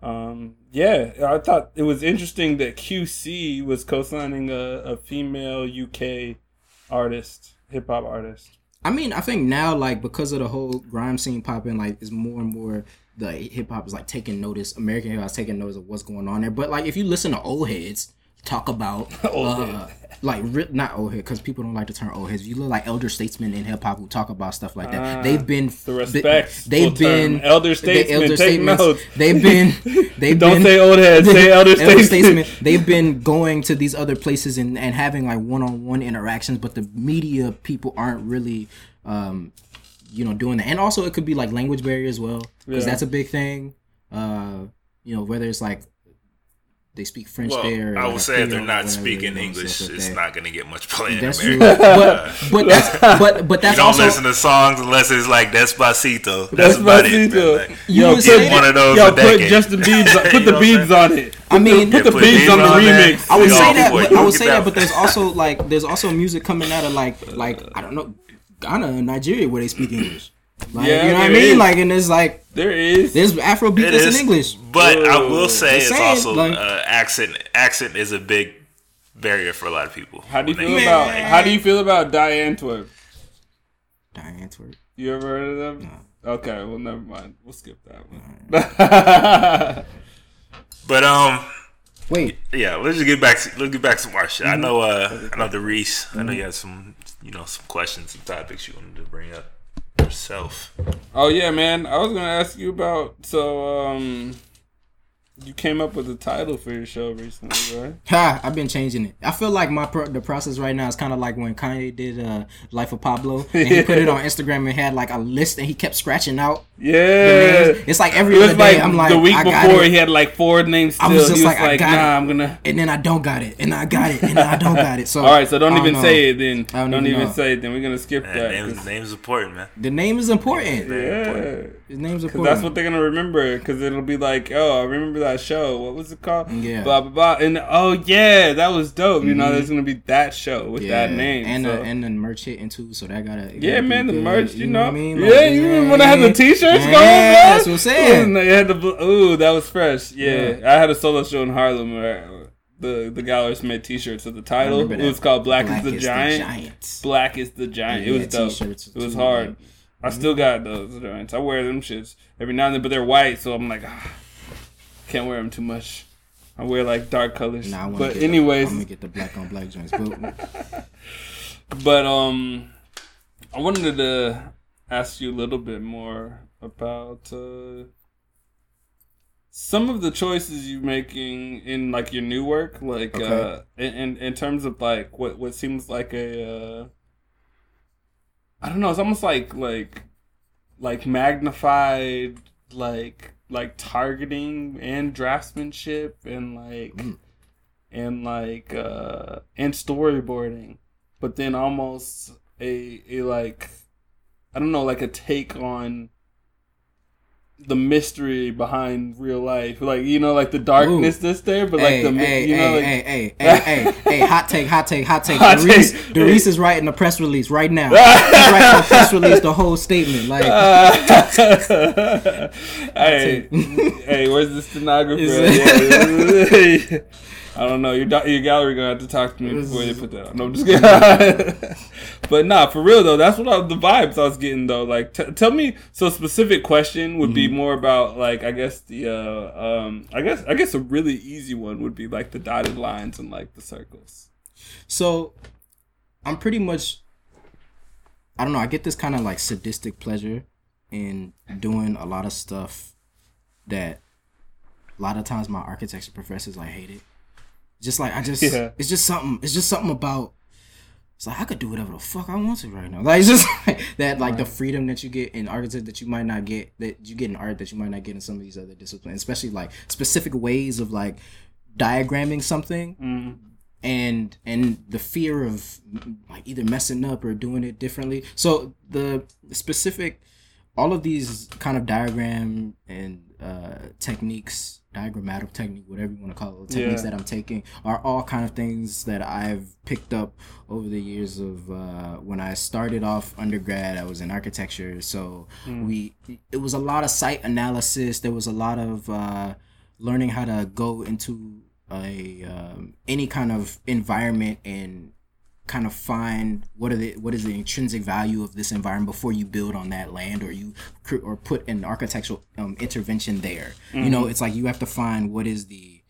um, yeah, I thought it was interesting that QC was co-signing a, a female UK artist, hip hop artist. I mean, I think now like because of the whole grime scene popping, like is more and more the hip hop is like taking notice. American hip hop is taking notice of what's going on there. But like if you listen to old heads talk about uh, like not old head because people don't like the term old heads. You look like elder statesmen in hip hop who talk about stuff like that. Ah, they've been the respectful They've been term. Elder statesmen, take notes. They've been. They've Don't been, say old head, say elder statesmen. They've been going to these other places and, and having like one on one interactions, but the media people aren't really, um, you know, doing that. And also, it could be like language barrier as well, because Yeah. that's a big thing. Uh, you know, whether it's like they speak French Well, there. I would a say if they're not speaking English, like it's that. not going to get much play in That's true, America. but but that's but but that's you don't also listen to songs unless it's like Despacito. That's about it. man. Despacito. Like, You Yo, would say put, one of those yo, a put decade. Justin Biebs, on, put You the know what I'm on it. I mean, Put the put Biebs on the Biebs on there. remix. I would We say that, for but I would say that. that, but there's also like there's also music coming out of like like I don't know Ghana and Nigeria where they speak English. Like, Yeah, you know what I mean? is. Like, and it's like There is. there's Afrobeat It that's in English. but I will say it's saying, also like- uh, accent. Accent is a big barrier for a lot of people. How do you feel they- about How do you feel about Die Antwoord? Diane Antwerp. You ever heard of them? Okay, well, never mind. We'll skip that one. But um, Wait, yeah, let's just get back. To, let's get back to some art shit. I know. Uh, I know the Reese. I know you had some, you know, some questions, some topics you wanted to bring up yourself. oh yeah, man. I was gonna ask you about so um, you came up with a title for your show recently, right? Ha! I've been changing it. I feel like my pro- the process right now is kind of like when Kanye did uh, Life of Pablo, and he put it on Instagram and had like a list, and he kept scratching out. Yeah, It's like every It was other day. like I'm like the week I got before it. he had like four names. Still. I was just was like, like, I got nah, it. I'm gonna. and then I don't got it, and I got it, and then I don't got it. So All right, so don't I even know. say it then. I Don't, don't even even know. say it then. We're gonna skip Man, that. name is important, man. The name is important. Yeah. His name's important. that's what they're gonna remember. Cause it'll be like, oh, I remember that show. What was it called? Yeah. Blah blah blah. And oh yeah, that was dope. You know, Mhm. there's gonna be that show with that name. and so. the, and the merch hitting too. So that gotta yeah, man, the good, merch. You, know, what I mean? yeah, Like, you remember when I had the. T-shirts Yeah, going, bro? that's what I'm saying. Ooh, had the ooh, that was fresh. Yeah, I had a solo show in Harlem where the the Gallers made T-shirts with the title. It was called Black, Black is the Giant. Giant. Black is the Giant. Yeah, it was dope. It was hard. like- I still got those joints. I wear them shits every now and then, but they're white, so I'm like, ah, can't wear them too much. I wear like dark colors. Nah, I but anyways, the, I'm gonna get the black on black joints. But but um, I wanted to ask you a little bit more about uh, some of the choices you're making in like your new work, like uh, Okay. in, in in terms of like what what seems like a uh, I don't know, it's almost like like like magnified like like targeting and draftsmanship and like Mm. and like uh and storyboarding but then almost a a like I don't know like a take on the mystery behind real life like you know like the darkness that's there but like hey, the hey, you know hey, like hey, hey, hey, hey, hey, hot take, hot take, hot take. Hot Darius, take. Darius is writing a press release right now. He's writing a press release, the whole statement. Like, hey, hey, where's the stenographer? Yeah. I don't know. Your your gallery gonna have to talk to me before they put that on. No, I'm just kidding. but nah, for real though, that's what I, the vibes I was getting though. Like, t- tell me. So, specific question would be more about like I guess the uh, um I guess I guess a really easy one would be like the dotted lines and like the circles. so I'm pretty much, I don't know. I get this kind of like sadistic pleasure in doing a lot of stuff that a lot of times my architecture professors like hate it. Just like I just, Yeah. it's just something. It's just something about. It's like I could do whatever the fuck I want to right now. Like it's just like, that, like the freedom that you get in architecture that you might not get that you get in art that you might not get in some of these other disciplines, especially like specific ways of like diagramming something Mm. and and the fear of like either messing up or doing it differently. So the specific, all of these kind of diagram and uh, techniques, diagrammatic technique, whatever you want to call it, techniques Yeah. that I'm taking are all kind of things that I've picked up over the years of uh, when I started off undergrad. I was in architecture, so we it was a lot of site analysis. There was a lot of uh, learning how to go into a um, any kind of environment and kind of find what are the what is the intrinsic value of this environment before you build on that land or you or put an architectural um, intervention there. You know, it's like you have to find what is the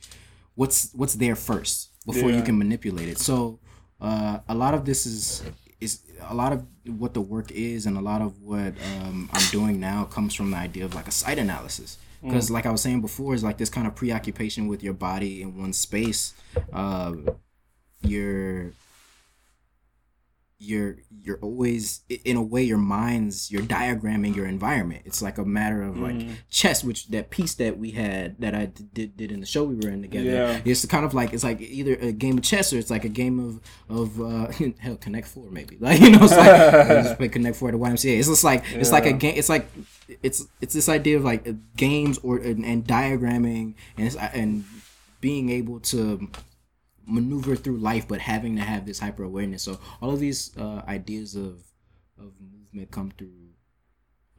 what's what's there first before you can manipulate it. So uh, a lot of this is is a lot of what the work is and a lot of what um, I'm doing now comes from the idea of like a site analysis because like I was saying before is like this kind of preoccupation with your body in one space uh, you're you're you're always in a way your mind's you're diagramming your environment. It's like a matter of like chess which that piece that we had that i did, did in the show we were in together Yeah. it's kind of like it's like either a game of chess or it's like a game of of uh hell connect four maybe. Like you know it's like just play connect four at the ymca it's just like it's like a game it's like it's it's this idea of like games or and, and diagramming and and being able to maneuver through life but having to have this hyper awareness so all of these uh, ideas of of movement come through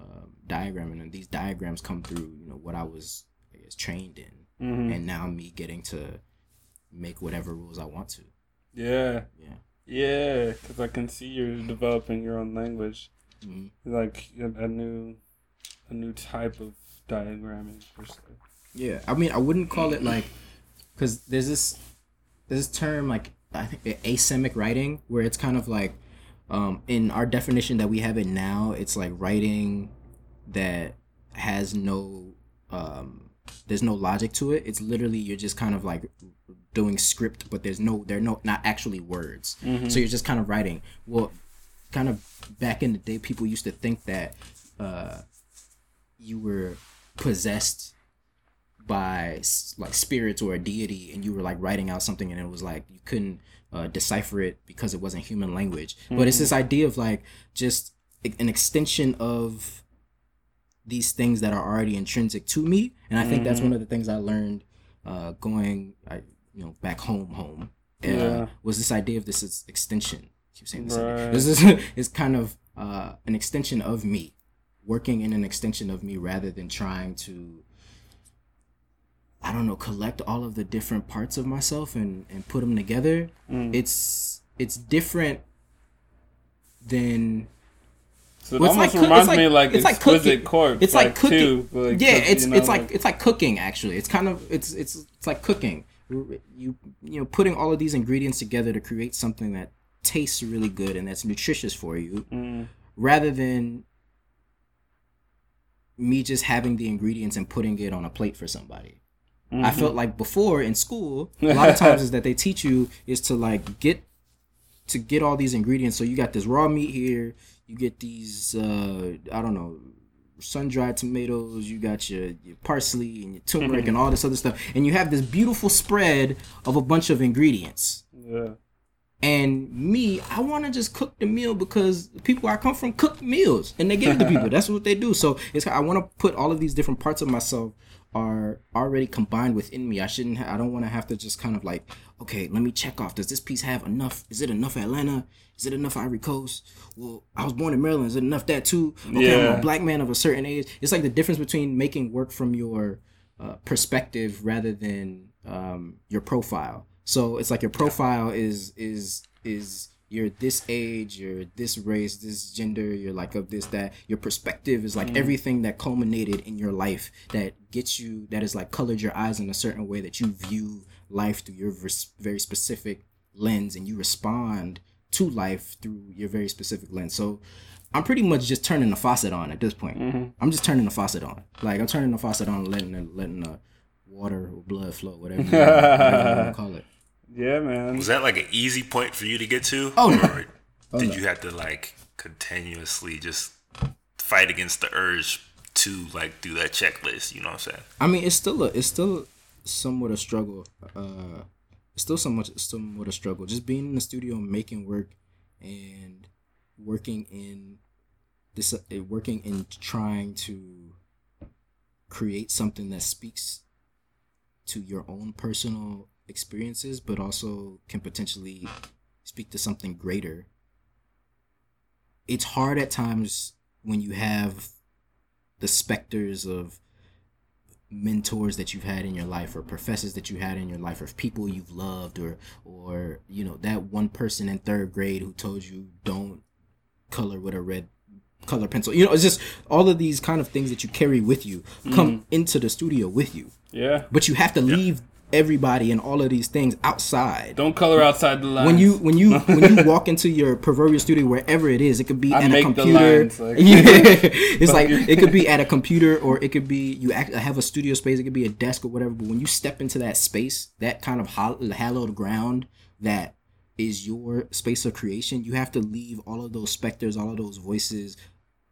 um, diagramming and these diagrams come through you know what i was i guess trained in Mhm. and now me getting to make whatever rules i want to Yeah, yeah yeah, because I can see you're developing your own language, Mhm. like a, a new, a new type of diagramming. Per se. yeah i mean i wouldn't call it like because there's this there's this term like i think asemic writing where it's kind of like um in our definition that we have it now it's like writing that has no um there's no logic to it. It's literally you're just kind of like doing script, but there's no they're no not actually words. So you're just kind of writing. Well, kind of back in the day, people used to think that uh, you were possessed by like spirits or a deity and you were like writing out something and it was like you couldn't uh, decipher it because it wasn't human language. But it's this idea of like just an extension of these things that are already intrinsic to me and i think that's one of the things i learned uh, going I, you know back home home. Uh, Yeah. was this idea of this is extension. I keep saying this Right. this is is kind of uh, an extension of me working in an extension of me rather than trying to I don't know collect all of the different parts of myself and and put them together. Mm. It's it's different than So it Well, almost like reminds it's me like- of like it's like exquisite cooking. corpse. it's like, cooking. too, like yeah, cook- it's you know, it's like it's like cooking. Actually, it's kind of it's it's it's like cooking. You you know putting all of these ingredients together to create something that tastes really good and that's nutritious for you, Mm. rather than me just having the ingredients and putting it on a plate for somebody. I Mm-hmm. felt like before in school, a lot of times is that they teach you is to like get to get all these ingredients. So you got this raw meat here, you get these uh I don't know sun dried tomatoes, you got your, your parsley and your turmeric and all this other stuff, and you have this beautiful spread of a bunch of ingredients. Yeah. And me, I want to just cook the meal because people I come from cook meals, and they give it to people. That's what they do. So it's I want to put all of these different parts of myself are already combined within me. I shouldn't. Ha- I don't want to have to just kind of like, okay, let me check off. Does this piece have enough? Is it enough Atlanta? Is it enough Ivory Coast? Well, I was born in Maryland. Is it enough that too? Okay, I'm a black man of a certain age. It's like the difference between making work from your uh, perspective rather than um, your profile. So it's like your profile is is is you're this age, you're this race, this gender, you're like of this that. Your perspective is like mm. everything that culminated in your life that gets you that is like colored your eyes in a certain way that you view life through your very specific lens and you respond to life through your very specific lens. So I'm pretty much just turning the faucet on at this point. Mm-hmm. I'm just turning the faucet on. Like I'm turning the faucet on, letting the, letting the water or blood flow, whatever you, whatever you want to call it. Yeah, man. Was that like an easy point for you to get to? Oh, no. Or did you have to like continuously just fight against the urge to like do that checklist? You know what I'm saying? I mean, it's still a, it's still somewhat a struggle. Uh, it's still so somewhat somewhat a struggle. Just being in the studio, and making work, and working in this, uh, working in trying to create something that speaks to your own personal experiences, but also can potentially speak to something greater. It's hard at times when you have the specters of mentors that you've had in your life or professors that you had in your life or people you've loved or or you know that one person in third grade who told you don't color with a red color pencil you know it's just all of these kind of things that you carry with you come mm-hmm. into the studio with you Yeah. but you have to leave everybody and all of these things outside. Don't color outside the lines. when you when you when you walk into your proverbial studio wherever it is it could be I at a computer. lines, like- yeah it's like it could be at a computer or it could be you act, have a studio space it could be a desk or whatever but when you step into that space that kind of hall- hallowed ground that is your space of creation you have to leave all of those specters all of those voices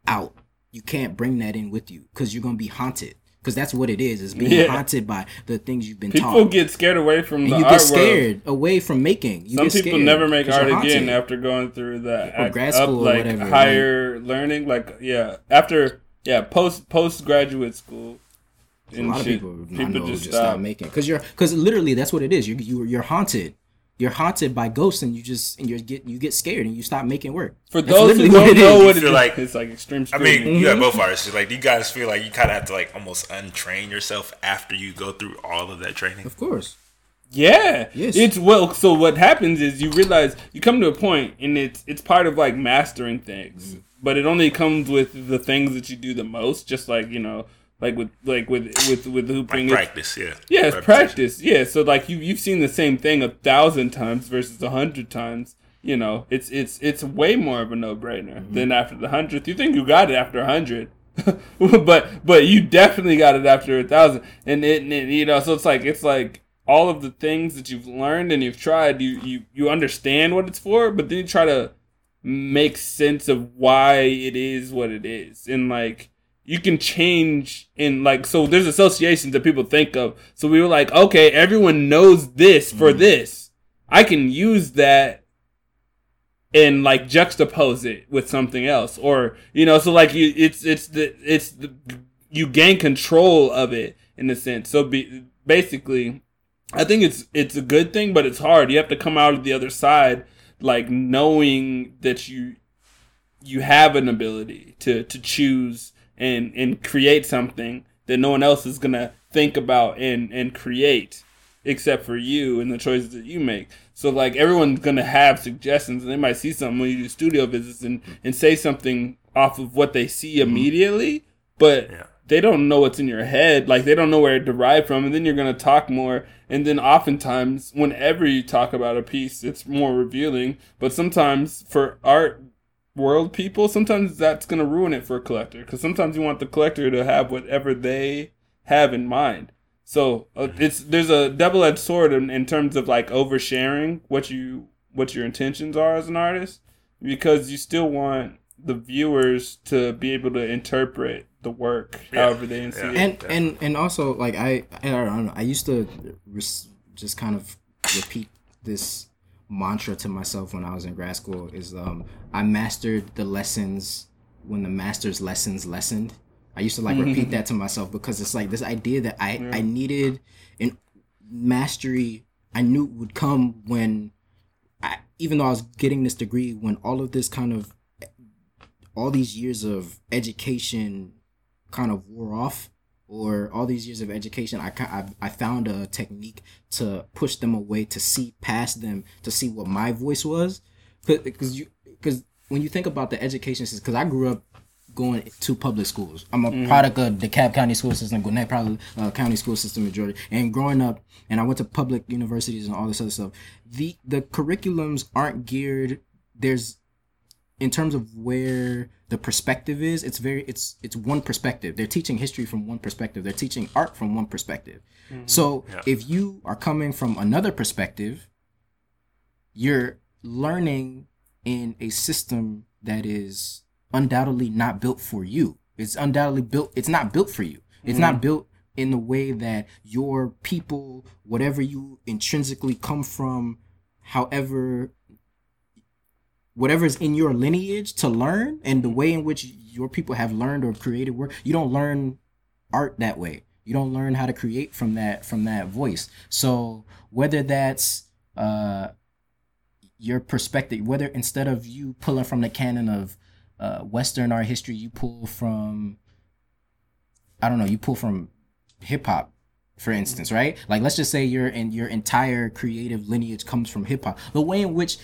out. You can't bring that in with you because you're gonna be haunted because that's what it is is being Yeah. haunted by the things you've been people taught get scared away from and the you get world. scared away from making. You Some people never make art again after going through that Or grad up, school or like whatever, higher learning. Like yeah, after yeah, post post graduate school. A lot of people, know just, stop. stop making because you're because literally that's what it is. You you you're haunted. You're haunted by ghosts, and you just and you get you get scared, and you stop making work. For That's those who don't know what it feel is, like- it's like extreme I scrutiny. mean, you got both artists. Like, you guys feel like you kind of have to like almost untrain yourself after you go through all of that training. Of course, Yeah. Yes. It's well. So what happens is you realize you come to a point, and it's it's part of like mastering things, Mm-hmm. but it only comes with the things that you do the most. Just like you know, like with like with with with Like hooping. it's- practice, yeah. Yeah, it's practice. Yeah, so like you you've seen the same thing a thousand times versus a hundred times. You know, it's it's it's way more of a no brainer Mm-hmm. than after the hundredth. You think you got it after a hundred, but but you definitely got it after a thousand, and it, and it you know so it's like it's like all of the things that you've learned and you've tried, you you you understand what it's for, but then you try to make sense of why it is what it is, and like you can change in like so there's associations that people think of. So we were like, okay, everyone knows this for mm. this. I can use that and like juxtapose it with something else or you know so like you it's it's the it's the you gain control of it in a sense so be, basically i think it's it's a good thing but it's hard you have to come out of the other side like knowing that you you have an ability to to choose and and create something that no one else is gonna think about and and create except for you and the choices that you make. So like everyone's gonna have suggestions and they might see something when you do studio visits and, and say something off of what they see mm-hmm. immediately, but yeah. they don't know what's in your head. Like they don't know where it derived from, and then you're gonna talk more. And then oftentimes, whenever you talk about a piece, it's more revealing. But sometimes for art world people, sometimes that's gonna ruin it for a collector because sometimes you want the collector to have whatever they have in mind. So uh, it's there's a double edged sword in, in terms of like oversharing what you what your intentions are as an artist because you still want the viewers to be able to interpret the work yeah. however they see yeah. it. And and and also like I I don't know I used to res- just kind of repeat this mantra to myself when I was in grad school is um I mastered the lessons when the master's lessons lessened. I used to like repeat mm-hmm. that to myself because it's like this idea that I yeah. I needed an mastery I knew would come when I even though I was getting this degree when all of this kind of all these years of education kind of wore off or all these years of education I, I, I found a technique to push them away to see past them to see what my voice was because you because when you think about the education system because i grew up going to public schools. I'm a mm-hmm. product of the DeKalb County school system, Gwinnett probably uh, County school system majority. And growing up, and I went to public universities and all this other stuff. The the curriculums aren't geared. There's in terms of where the perspective is, it's very it's it's one perspective. They're teaching history from one perspective. They're teaching art from one perspective. Mm-hmm. So yeah. if you are coming from another perspective, you're learning in a system that is undoubtedly not built for you. It's undoubtedly built. It's not built for you. It's mm-hmm. not built in the way that your people, whatever you intrinsically come from, however, whatever is in your lineage to learn, and the way in which your people have learned or created work, you don't learn art that way. You don't learn how to create from that from that voice. So whether that's uh your perspective, whether instead of you pulling from the canon of uh, Western art history, you pull from, I don't know, you pull from hip hop, for instance, right? Like, let's just say your and your entire creative lineage comes from hip hop. The way in which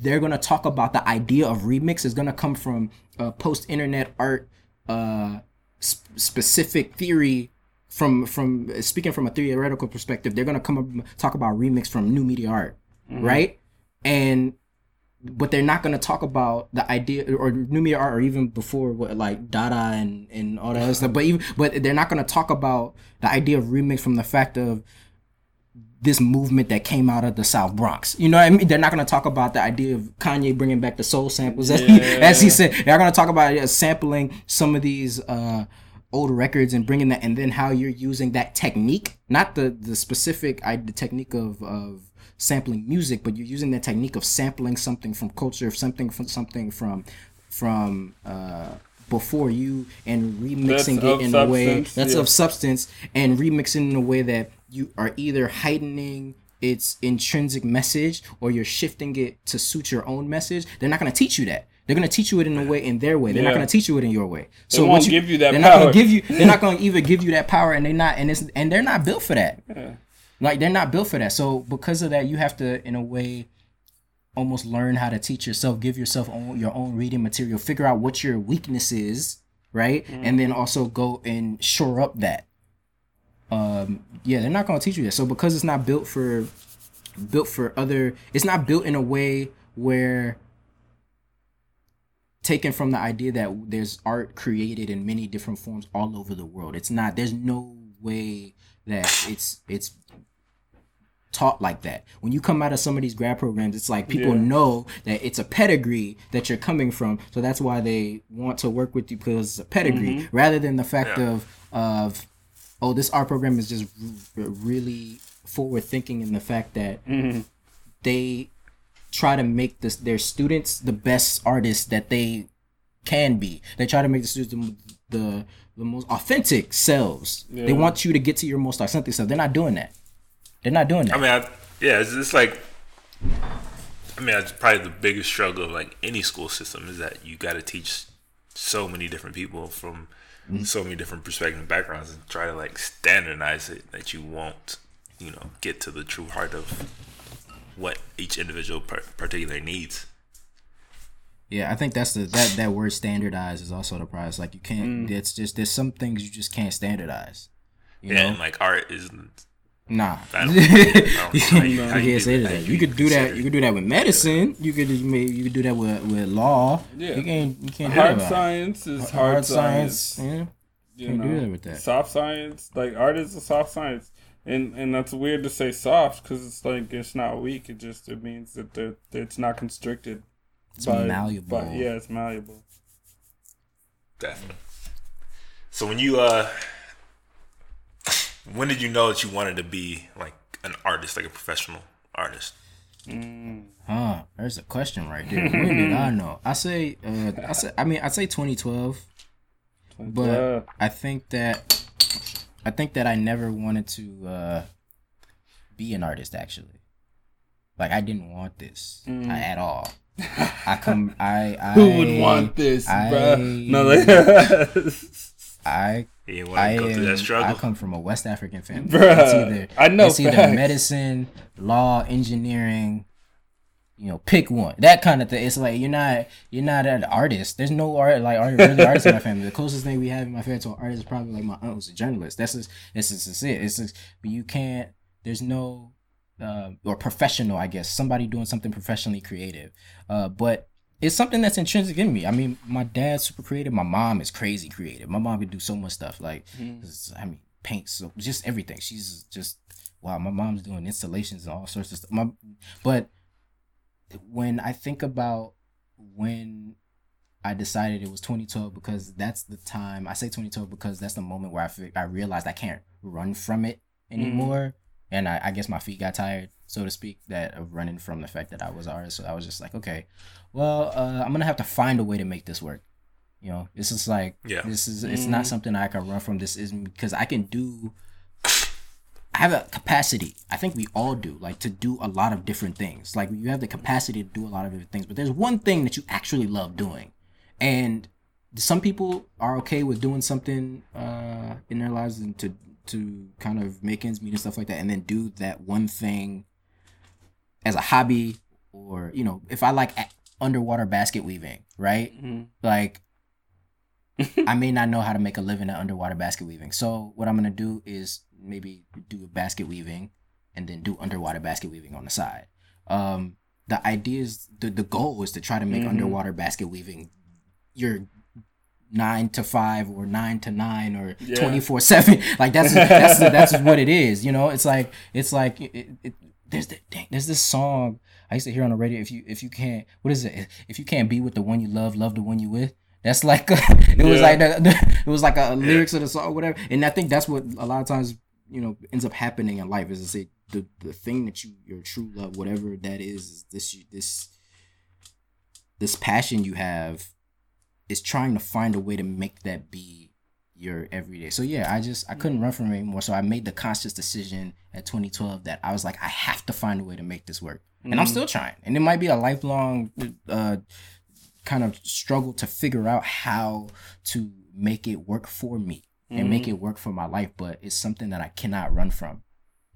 they're gonna talk about the idea of remix is gonna come from uh, post internet art uh, sp- specific theory from from speaking from a theoretical perspective they're gonna come up talk about remix from new media art mm-hmm. right and but they're not going to talk about the idea or new media art or even before what like Dada and and all that other stuff. But even but they're not going to talk about the idea of remix from the fact of this movement that came out of the South Bronx. You know what I mean? They're not going to talk about the idea of Kanye bringing back the soul samples, as, yeah. he, as he said. They're going to talk about uh, sampling some of these uh, old records and bringing that, and then how you're using that technique, not the the specific I, the technique of of sampling music, but you're using that technique of sampling something from culture, something from something from from uh, before you, and remixing that's it in a way that's yeah. of substance, and remixing in a way that you are either heightening its intrinsic message or you're shifting it to suit your own message. They're not going to teach you that. They're gonna teach you it in a way in their way. They're yeah. not gonna teach you it in your way. So they won't you, give you that. They're power. not gonna give you. They're not gonna either give you that power, and they're not, and it's and they're not built for that. Yeah. Like they're not built for that. So because of that, you have to, in a way, almost learn how to teach yourself, give yourself own, your own reading material, figure out what your weakness is, right, mm. and then also go and shore up that. Um, yeah, they're not gonna teach you that. So because it's not built for, built for other, it's not built in a way where taken from the idea that there's art created in many different forms all over the world. It's not. There's no way that it's it's taught like that. When you come out of some of these grad programs, it's like people Yeah. know that it's a pedigree that you're coming from, so that's why they want to work with you because it's a pedigree, mm-hmm. rather than the fact Yeah. of of oh, this art program is just r- really forward thinking in the fact that mm-hmm. they try to make this their students the best artists that they can be. They try to make the students the the, the most authentic selves. They want you to get to your most authentic self. They're not doing that. They're not doing that. I mean, I, yeah, it's, it's like, I mean, it's probably the biggest struggle of like any school system is that you got to teach so many different people from mm-hmm. so many different perspectives and backgrounds and try to like standardize it that you won't, you know, get to the true heart of what each individual par- particular needs. Yeah, I think that's the that that word standardized is also the prize. Like you can't. Mm. It's just there's some things you just can't standardize. You Yeah, know, and like art isn't. Nah. I don't, I don't know you, how You you can't say do- that. You could do that. You could do that with medicine. You could you, you could do that with with law. Yeah. You can't you can't do Hard that. science is Hard, hard, science. science. Yeah. you Can't do that with that. Soft science, like art is a soft science, and and that's weird to say soft because it's like it's not weak. It just it means that they're, it's not constricted. It's malleable. By, yeah, it's malleable. Definitely. So when you uh when did you know that you wanted to be like an artist, like a professional artist? Huh, there's a question right there. When did I know? I say, uh, I say, I mean, I say 2012, but Yeah. I think that, I think that I never wanted to uh, be an artist. Actually, like I didn't want this uh, at all. I come, I, I, Mm. Who would want this, I- bruh? No, like, I, You didn't want I, to go through that struggle. I come from a West African family. Bruh, it's either, I know it's either medicine, law, engineering. You know, pick one. That kind of thing. It's like you're not you're not an artist. There's no art like art really artists in my family. The closest thing we have in my family to an artist is probably like my uncle's a journalist. That's just it's just, it's it. It's just, but you can't. There's no uh, or professional, I guess, somebody doing something professionally creative. Uh, but it's something that's intrinsic in me. I mean, my dad's super creative. My mom is crazy creative. My mom can do so much stuff. Like, mm-hmm. it's- I mean, paint, so just everything. She's just wow. My mom's doing installations and all sorts of stuff. My, but when I think about when I decided it was 2012 because that's the time I say 2012 because that's the moment where I I realized I can't run from it mm-hmm. anymore, and I, I guess my feet got tired, so to speak, that of running from the fact that I was an artist. So I was just like, okay, well, uh, I'm gonna have to find a way to make this work. You know, this is like, Yeah. this is it's not something I can run from. This is because I can do. I have a capacity. I think we all do, like to do a lot of different things. Like you have the capacity to do a lot of different things, but there's one thing that you actually love doing, and some people are okay with doing something uh, in their lives and to to kind of make ends meet and stuff like that, and then do that one thing as a hobby, or you know, if I like a- underwater basket weaving, right? Like I may not know how to make a living at underwater basket weaving. So what I'm gonna do is maybe do basket weaving and then do underwater basket weaving on the side. Um, the idea is the, the goal is to try to make Mhm. underwater basket weaving your nine to five or nine to nine or twenty four seven. Like that's that's that's what it is. You know, it's like it's like it, it, there's the, dang, there's this song I used to hear on the radio. If you if you can't what is it? If you can't be with the one you love, love the one you with. That's like it was like the, it was like a lyrics of the song or whatever. And I think that's what a lot of times you know ends up happening in life is to say the the thing that you your true love whatever that is is this this this passion you have is trying to find a way to make that be your everyday. So yeah, I just I couldn't run from it anymore. So I made the conscious decision at 2012 that I was like I have to find a way to make this work. And I'm still trying. And it might be a lifelong uh kind of struggle to figure out how to make it work for me and make it work for my life, but it's something that I cannot run from.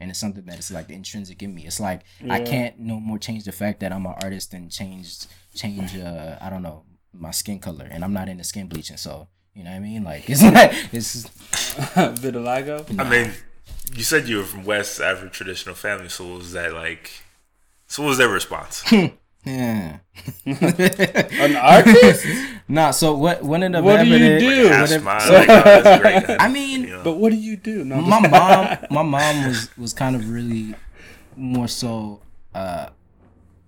And it's something that is like intrinsic in me. It's like I can't no more change the fact that I'm an artist and change change uh I don't know my skin color and I'm not into skin bleaching. So you know what I mean? Like it's not that it's Vitiligo. I mean, you said you were from West African traditional family, so was that like? So what was their response? Yeah. An artist? nah. So what? What ended up What do you happening? do? Half Whatever- smile, like, oh. I mean, You know? but what do you do? No, my mom my mom was was kind of really more so uh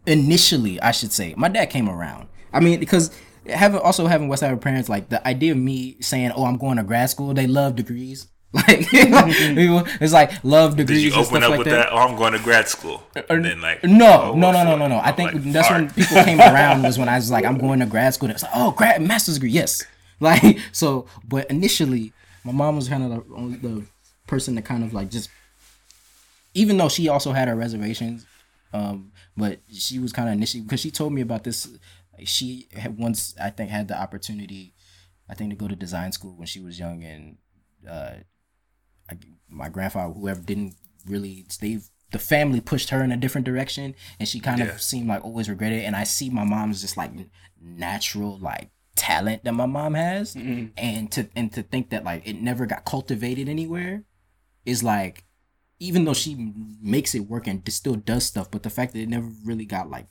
initially i should say my dad came around i mean because having also having west side parents like the idea of me saying oh i'm going to grad school they love degrees like people- it's like love degrees. Did degrees you and open stuff up like with that, that? Oh, I'm going to grad school. And then like no, oh, no, no, no, no, no. I think like, that's when people came around was when I was like, I'm going to grad school. It's like, oh, grad master's degree, yes. Like so, but initially, my mom was kind of the, only the person that kind of like just, even though she also had her reservations, um, but she was kind of initially because she told me about this. She had once, I think, had the opportunity, I think, to go to design school when she was young, and uh, I, my grandfather, whoever didn't really they the family pushed her in a different direction, and she kind Yeah. of seemed like always regretted. it. And I see my mom's just like natural like talent that my mom has, and to and to think that like it never got cultivated anywhere is like even though she makes it work and still does stuff, but the fact that it never really got like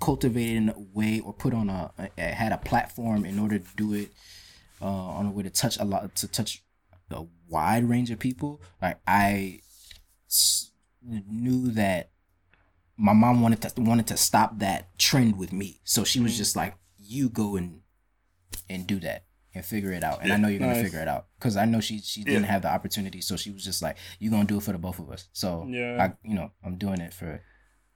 cultivated in a way or put on a, a had a platform in order to do it uh, on a way to touch a lot to touch a wide range of people. Like I s- knew that my mom wanted to wanted to stop that trend with me, so she was just like, "You go and and do that." And figure it out, and I know you're gonna figure it out because I know she she didn't Yeah. have the opportunity, so she was just like, "You're gonna do it for the both of us." So Yeah. I, you know, I'm doing it for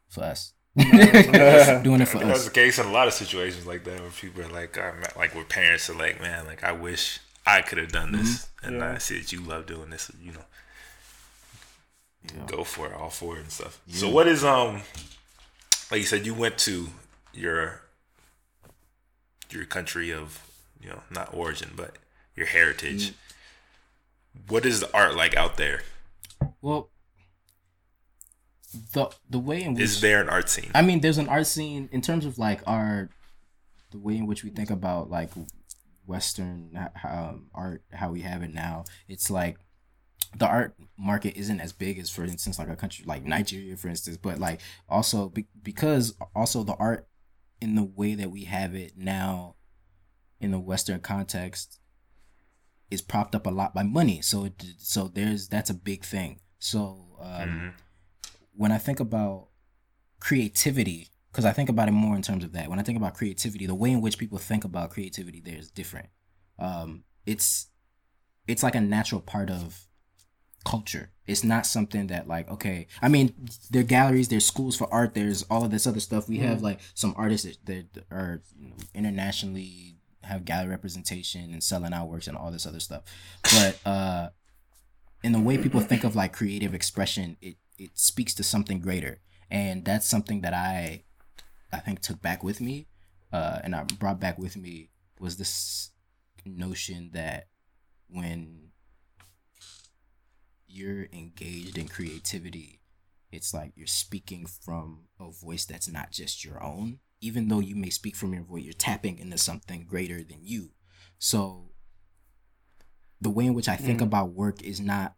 for us, doing it for That's the case in a lot of situations like that where people are like, man, like where parents are like, man, like I wish I could have done this, and Yeah. I see that you love doing this, you know, Yeah. go for it, all for it and stuff. So what is um, like you said, you went to your your country of you know not origin but your heritage. What is the art like out there? Well, the the way in which Is there an art scene? I mean, there's an art scene in terms of like our the way in which we think about like Western um, art, how we have it now. It's like the art market isn't as big as, for instance, like a country like Nigeria, for instance. But like also be- because also the art in the way that we have it now in the Western context is propped up a lot by money. So it, so there's that's a big thing. So um, Mhm. When I think about creativity, because I think about it more in terms of that. When I think about creativity, the way in which people think about creativity there is different. Um, it's it's like a natural part of culture. It's not something that like okay. I mean, there are galleries, there's schools for art, there's all of this other stuff. We have like some artists that, that are you know, internationally have gallery representation and selling out works and all this other stuff. But uh in the way people think of like creative expression, it it speaks to something greater, and that's something that I I think took back with me, uh, and I brought back with me was this notion that when you're engaged in creativity, it's like you're speaking from a voice that's not just your own. Even though you may speak from your voice, you're tapping into something greater than you. So the way in which I think Mm. about work is not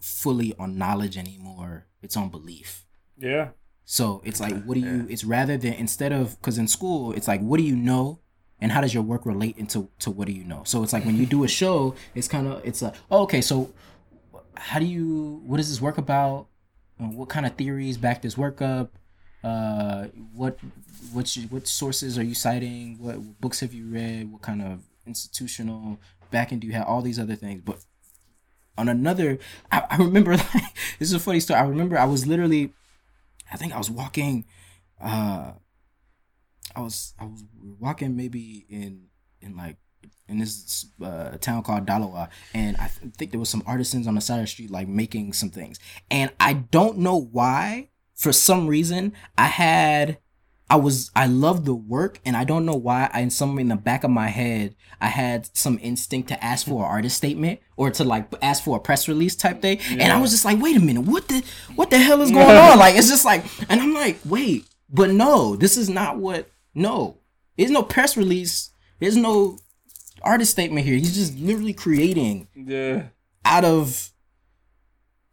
fully on knowledge anymore. It's on belief. Yeah. So it's like, what do you? Yeah. It's rather than instead of because in school it's like, what do you know, and how does your work relate into to what do you know? So it's like when you do a show, it's kind of it's like, oh, okay, so how do you? What is this work about? What kind of theories back this work up? Uh, what what you, what sources are you citing? What books have you read? What kind of institutional backing do you have? All these other things, but on another I, I remember like this is a funny story. I remember I was literally I think I was walking uh I was I was walking maybe in in like in this uh, town called Daloa and I th- think there was some artisans on the side of the street like making some things. And I don't know why for some reason I had I was I loved the work and I don't know why I in some in the back of my head I had some instinct to ask for an artist statement or to like ask for a press release type thing and I was just like wait a minute what the what the hell is going on like it's just like and I'm like wait but no this is not what no there's no press release there's no artist statement here he's just literally creating Yeah. out of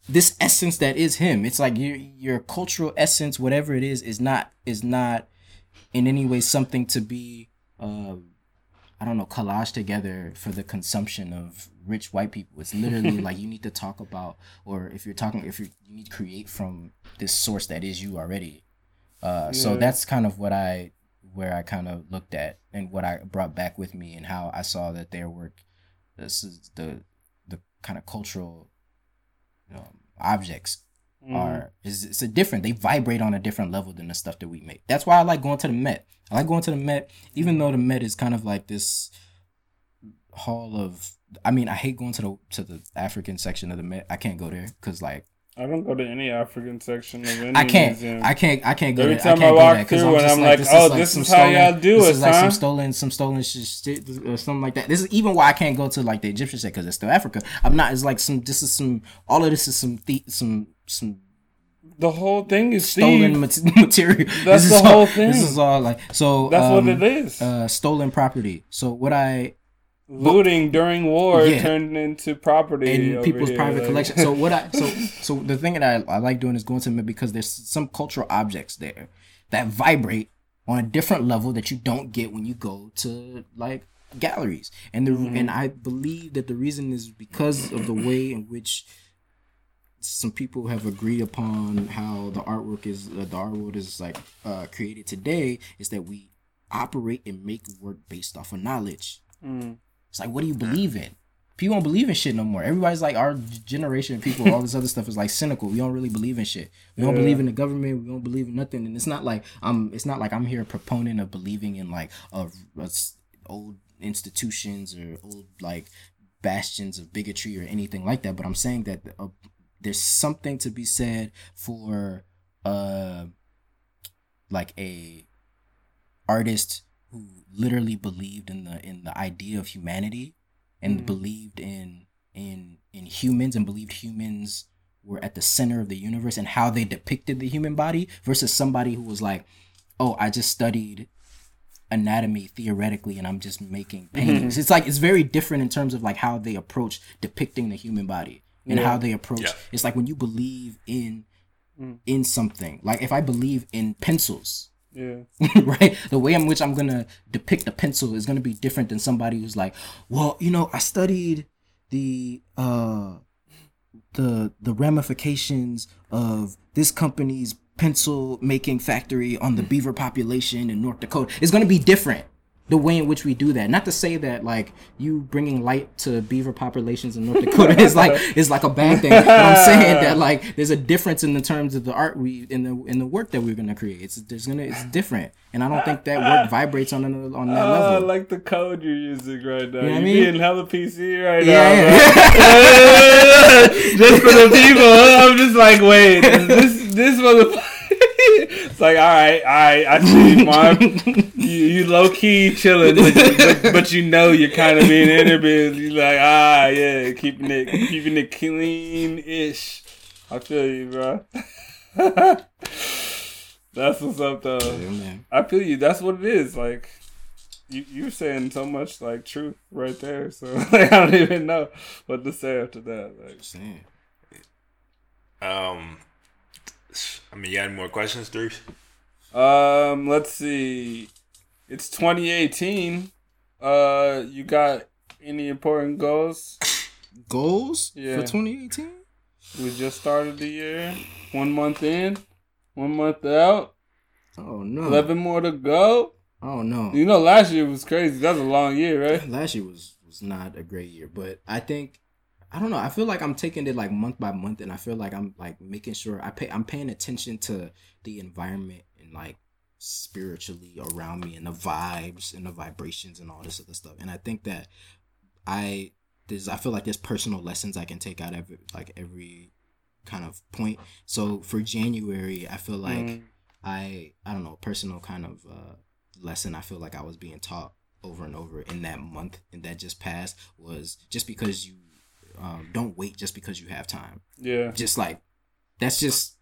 this essence that is him. It's like your your cultural essence, whatever it is, is not is not in any way something to be uh I don't know, collage together for the consumption of rich white people. It's literally like you need to talk about, or if you're talking, if you you need to create from this source that is you already. Uh, So that's kind of what I, where I kind of looked at and what I brought back with me and how I saw that their work, this is the, the kind of cultural um, objects Mm. are is it's a different they vibrate on a different level than the stuff that we make. That's why i like going to the met. I like going to the met even though the met is kind of like this hall of i mean i hate going to the to the african section of the met. I can't go there because like I don't go to any African section of any i can't museum. i can't i can't go Every there. time I can't go walk through and I'm like, oh, this some is how y'all do this it, is like huh? some stolen some stolen shit, or something like that this is even why i can't go to like the egyptian set because it's still africa i'm not it's like some this is some all of this is some the, some some the whole thing is stolen mat- material. That's this is the all, whole thing. This is all like so. That's um, what it is. Uh, stolen property. So what I Looting during war Yeah. turned into property in over people's here, private like- collection. So what I so so the thing that I, I like doing is going to them because there's some cultural objects there that vibrate on a different level that you don't get when you go to like galleries. And the and I believe that the reason is because of the way in which some people have agreed upon how the artwork is uh, the art world is like uh, created today is that we operate and make work based off of knowledge. Mm. It's like, what do you believe in? People don't believe in shit no more. Everybody's like, our generation of people, all this other stuff is like cynical. We don't really believe in shit. We don't Yeah. believe in the government. We don't believe in nothing. And it's not like um, it's not like I'm here a proponent of believing in like of old institutions or old like bastions of bigotry or anything like that. But I'm saying that uh, there's something to be said for uh, like a artist who literally believed in the in the idea of humanity and Mhm. believed in in in humans and believed humans were at the center of the universe and how they depicted the human body versus somebody who was like oh i just studied anatomy theoretically and i'm just making paintings it's like it's very different in terms of like how they approach depicting the human body and Yeah. how they approach Yeah. it's like when you believe in Mm. in something like if i believe in pencils Yeah. right? The way in which I'm gonna depict a pencil is gonna be different than somebody who's like, well, you know, I studied the uh the the ramifications of this company's pencil making factory on the beaver population in North Dakota. It's gonna be different. The way in which we do that. Not to say that like you bringing light to beaver populations in North Dakota is like is like a bad thing. But I'm saying that like there's a difference in the terms of the art we in the in the work that we're gonna create. It's there's gonna it's different, and I don't think that work vibrates on another on that Oh, I like the code you're using right now. You know I mean? being hella PC right Yeah, now. yeah. just for the people, I'm just like, wait, this this motherfucker. It's like, all right, all right, I see, you, Marv. You, you low key chilling, but you, but, but you know you're kind of being interviewed. You're like, ah, yeah, keeping it keeping it clean ish. I feel you, bro. That's what's up, though. Yeah. I feel you. That's what it is. Like you, you're saying so much like truth right there. So like, I don't even know what to say after that. Like. Um, I mean, you got any more questions, Dries? um, let's see. It's 2018. Uh, you got any important goals? Goals Yeah. for 2018? We just started the year. One month in. One month out. Oh no. Eleven more to go. Oh no. You know, last year was crazy. That was a long year, right? last year was was not a great year, but I think I don't know. I feel like I'm taking it like month by month, and I feel like I'm like making sure I pay. I'm paying attention to the environment and like spiritually around me and the vibes and the vibrations and all this other stuff. And I think that I there's I feel like there's personal lessons I can take out of it, like every kind of point. So for January, I feel like. Mm. I I don't know personal kind of uh, lesson I feel like I was being taught over and over in that month and that just passed was just because you um, don't wait just because you have time. Yeah. Just like that's just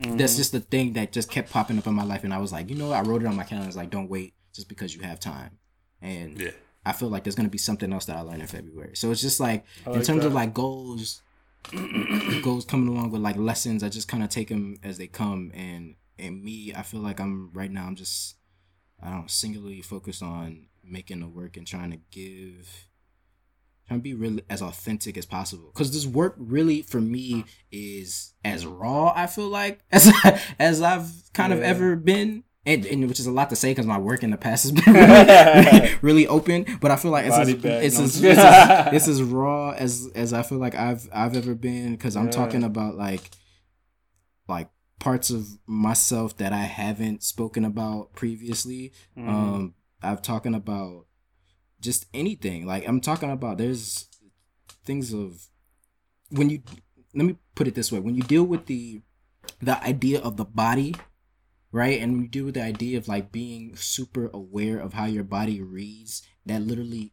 Mhm. that's just the thing that just kept popping up in my life and I was like, you know, what? I wrote it on my calendar. It's like don't wait just because you have time. And Yeah. I feel like there's gonna be something else that I learned in February. So it's just like I in like terms of like goals, goals coming along with like lessons. I just kind of take them as they come, and and me, I feel like I'm right now. I'm just I don't singularly focus on making the work and trying to give trying to be really as authentic as possible. Because this work really for me is as raw i feel like as as i've kind of ever been. And, and which is a lot to say because my work in the past has been really, really open. But i feel like it's Body as, bag, it's, no, as, it's, as, it's as raw as as i feel like i've i've ever been. Because i'm Yeah. talking about like like parts of myself that i haven't spoken about previously. Mhm. um i'm talking about just anything like i'm talking about there's things of when you let me put it this way when you deal with the the idea of the body right and when you deal with the idea of like being super aware of how your body reads that literally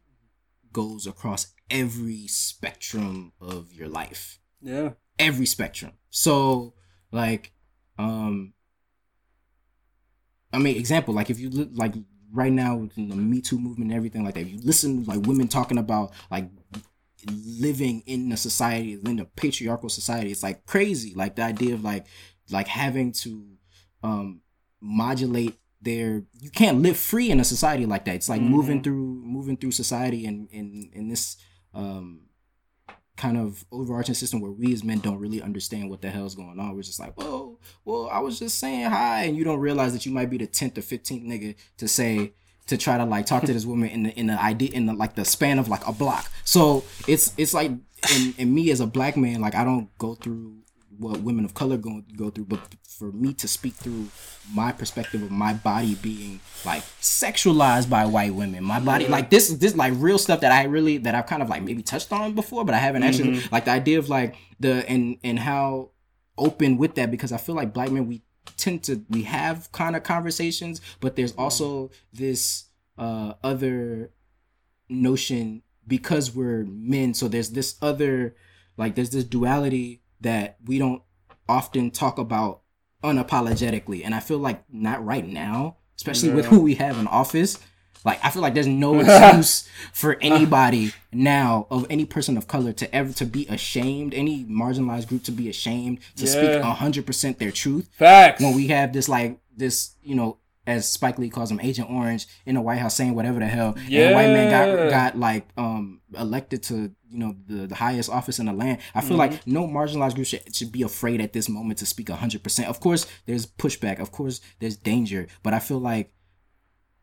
goes across every spectrum of your life yeah. every spectrum. So like um I mean example like if you li- like right now in the Me Too movement and everything like that if you listen to like women talking about like living in a society in a patriarchal society it's like crazy like the idea of like like having to um modulate their you can't live free in a society like that it's like moving Mhm. through moving through society and in in this um kind of overarching system where we as men don't really understand what the hell's going on. We're just like, whoa, well, I was just saying hi, and you don't realize that you might be the tenth or fifteenth nigga to say to try to like talk to this woman in the in the idea in the like the span of like a block. So it's it's like in, in me as a black man, like I don't go through what women of color go go through, but for me to speak through my perspective of my body being like sexualized by white women, my body mm-hmm. like this this like real stuff that I really that I've kind of like maybe touched on before, but I haven't actually mm-hmm. like the idea of like the and and how open with that because I feel like black men we tend to we have kind of conversations, but there's also this uh other notion because we're men. So there's this other like there's this duality that we don't often talk about unapologetically. And i feel like not right now especially with who we have in office like i feel like there's no excuse for anybody now of any person of color to ever to be ashamed any marginalized group to be ashamed to speak 100% their truth. Facts. when we have this like this you know as Spike Lee calls him Agent Orange in the White House saying whatever the hell and the white man got got like um elected to you know the, the highest office in the land. I feel Mm-hmm. like no marginalized group should, should be afraid at this moment to speak 100% of course there's pushback. Of course there's danger. But I feel like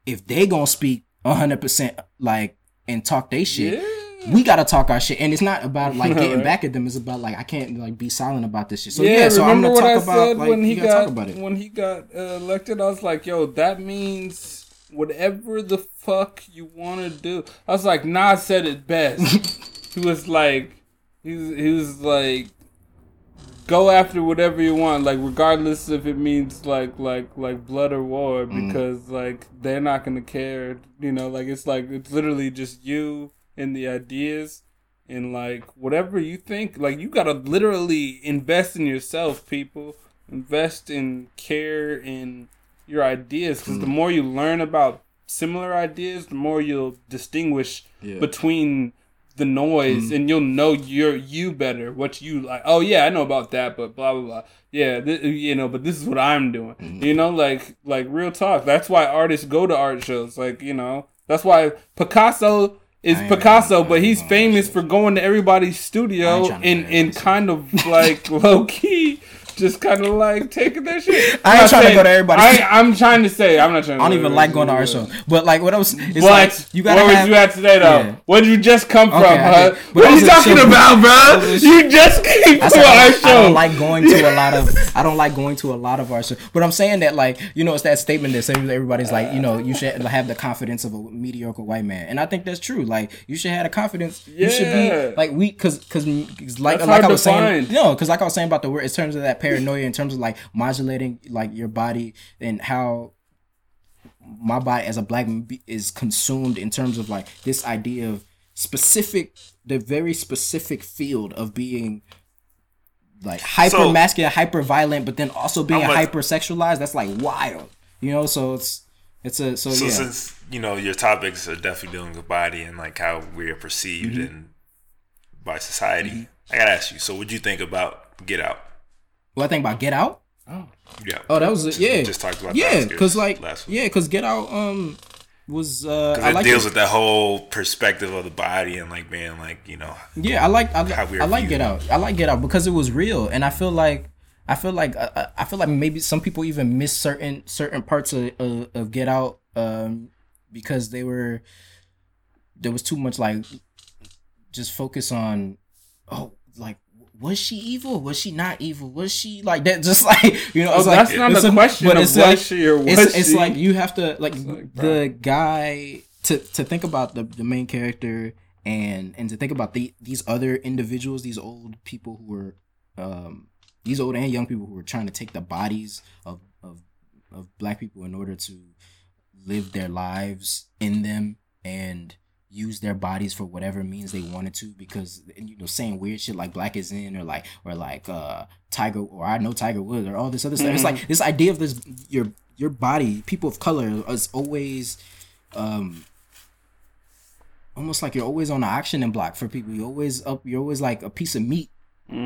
if they gonna speak 100% like and talk they shit yeah. we gotta talk our shit, and it's not about like getting Right. back at them. It's about like I can't like be silent about this shit. So yeah, so I'm gonna what talk I about said like when he gotta talk about it. when he got uh, elected? I was like, "Yo, that means whatever the fuck you want to do." I was like, Nas said it best. he was like, he was, he was like, go after whatever you want, like regardless if it means like like like blood or war, Mm. because like they're not gonna care. You know, like it's like it's literally just you and the ideas and like whatever you think like you gotta literally invest in yourself people invest in care in your ideas because Mm. the more you learn about similar ideas the more you'll distinguish Yeah. between the noise and you'll know your you better what you like. Oh yeah i know about that but blah blah blah. Yeah th- you know but this is what i'm doing. You know like like real talk. That's why artists go to art shows like you know. That's why picasso is picasso but he's famous for going to everybody's studio and and kind of like low key just kind of like taking that shit I ain't I'm not trying to go to everybody's- I, i'm trying to say i'm not trying to I don't even like going to our show, but like what else? It's but like you gotta where was have. you at today, though? Yeah. Where did you just come from, Okay, I huh? What are you talking show- about, bro? You just came I, to said, our don't, show. I don't like going to a lot of. I don't like going to a lot of our shows. But I'm saying that like you know it's that statement that says everybody's like you know you should have the confidence of a mediocre white man, and I think that's true. Like you should have the confidence. You should be like we because because like That's like I was saying find. no because like I was saying about the word in terms of that paranoia in terms of like modulating like your body and how my body as a black man is consumed in terms of like this idea of specific the very specific field of being like hyper masculine hyper violent but then also being hyper sexualized that's like wild you know so it's it's a so, So yeah since you know your topics are definitely dealing with body and like how we're perceived Mm-hmm. and by society, I gotta ask you. So, what would you think about Get Out? What i think about get out Oh, Yeah. oh, that was it. Yeah, Just talked about yeah, because like last one. yeah, because Get Out um was uh Because I it like deals it. with that whole perspective of the body and like being like you know Yeah, I like I, How we I like. Get Out. I like Get Out because it was real, and I feel like I feel like uh, uh, I feel like maybe some people even miss certain certain parts of of, of Get Out um, because they were there was too much like just focus on oh like was she evil? Was she not evil? Was she like that? Just like you know, Oh, it's that's like, not it's the a- question but it's was like- she or was it's, it's like you have to like, like, the guy to to think about the, the main character and and to think about the these other individuals these old people who were um these old and young people who were trying to take the bodies of of of black people in order to live their lives in them and use their bodies for whatever means they wanted to because you know saying weird shit like black is in or like or like uh tiger or i know tiger woods or all this other stuff. It's like this idea of this your your body people of color is always um almost like you're always on the auctioning block for people. You're always up you're always like a piece of meat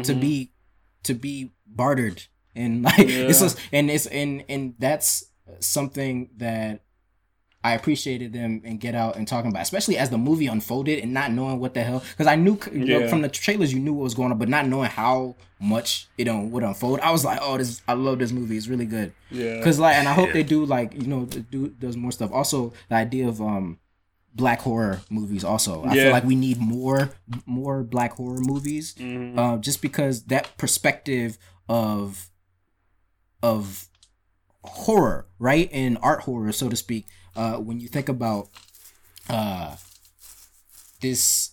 to be to be bartered. And like it's just, and it's and and that's something that I appreciated them and Get Out and talking about, especially as the movie unfolded and not knowing what the hell. Because I knew you know, Yeah. from the trailers you knew what was going on, but not knowing how much it un- would unfold. I was like, oh, this I love this movie. It's really good. yeah. Cause like, and I hope Yeah. they do like you know do does more stuff. Also, the idea of um black horror movies. Also, I Yeah. feel like we need more more black horror movies. Mhm. Uh, just because that perspective of of horror, right, and art horror, so to speak. Uh, when you think about uh this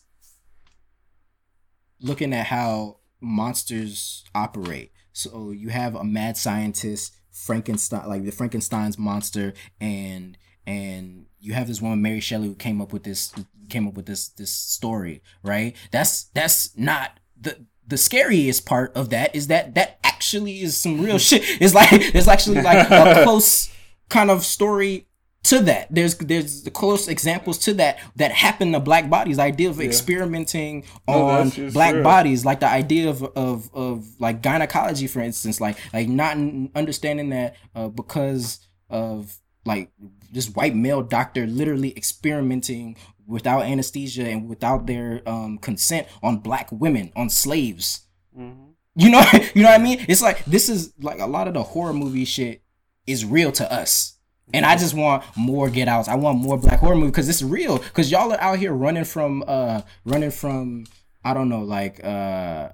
looking at how monsters operate. So you have a mad scientist, Frankenstein, like the Frankenstein's monster, and and you have this woman, Mary Shelley, who came up with this came up with this this story, right? That's that's not the the scariest part of that is that that actually is some real shit. It's like it's actually like a close kind of story to that. There's there's the close examples to that that happen to black bodies. The idea of experimenting No, on black real. bodies, like the idea of of of like gynecology, for instance, like like not understanding that uh, because of like this white male doctor literally experimenting without anesthesia and without their um, consent on black women, on slaves. Mhm. You know, you know what I mean? It's like this is like a lot of the horror movie shit is real to us. And I just want more get outs. I want more black horror movie because it's real. Because y'all are out here running from uh running from I don't know like uh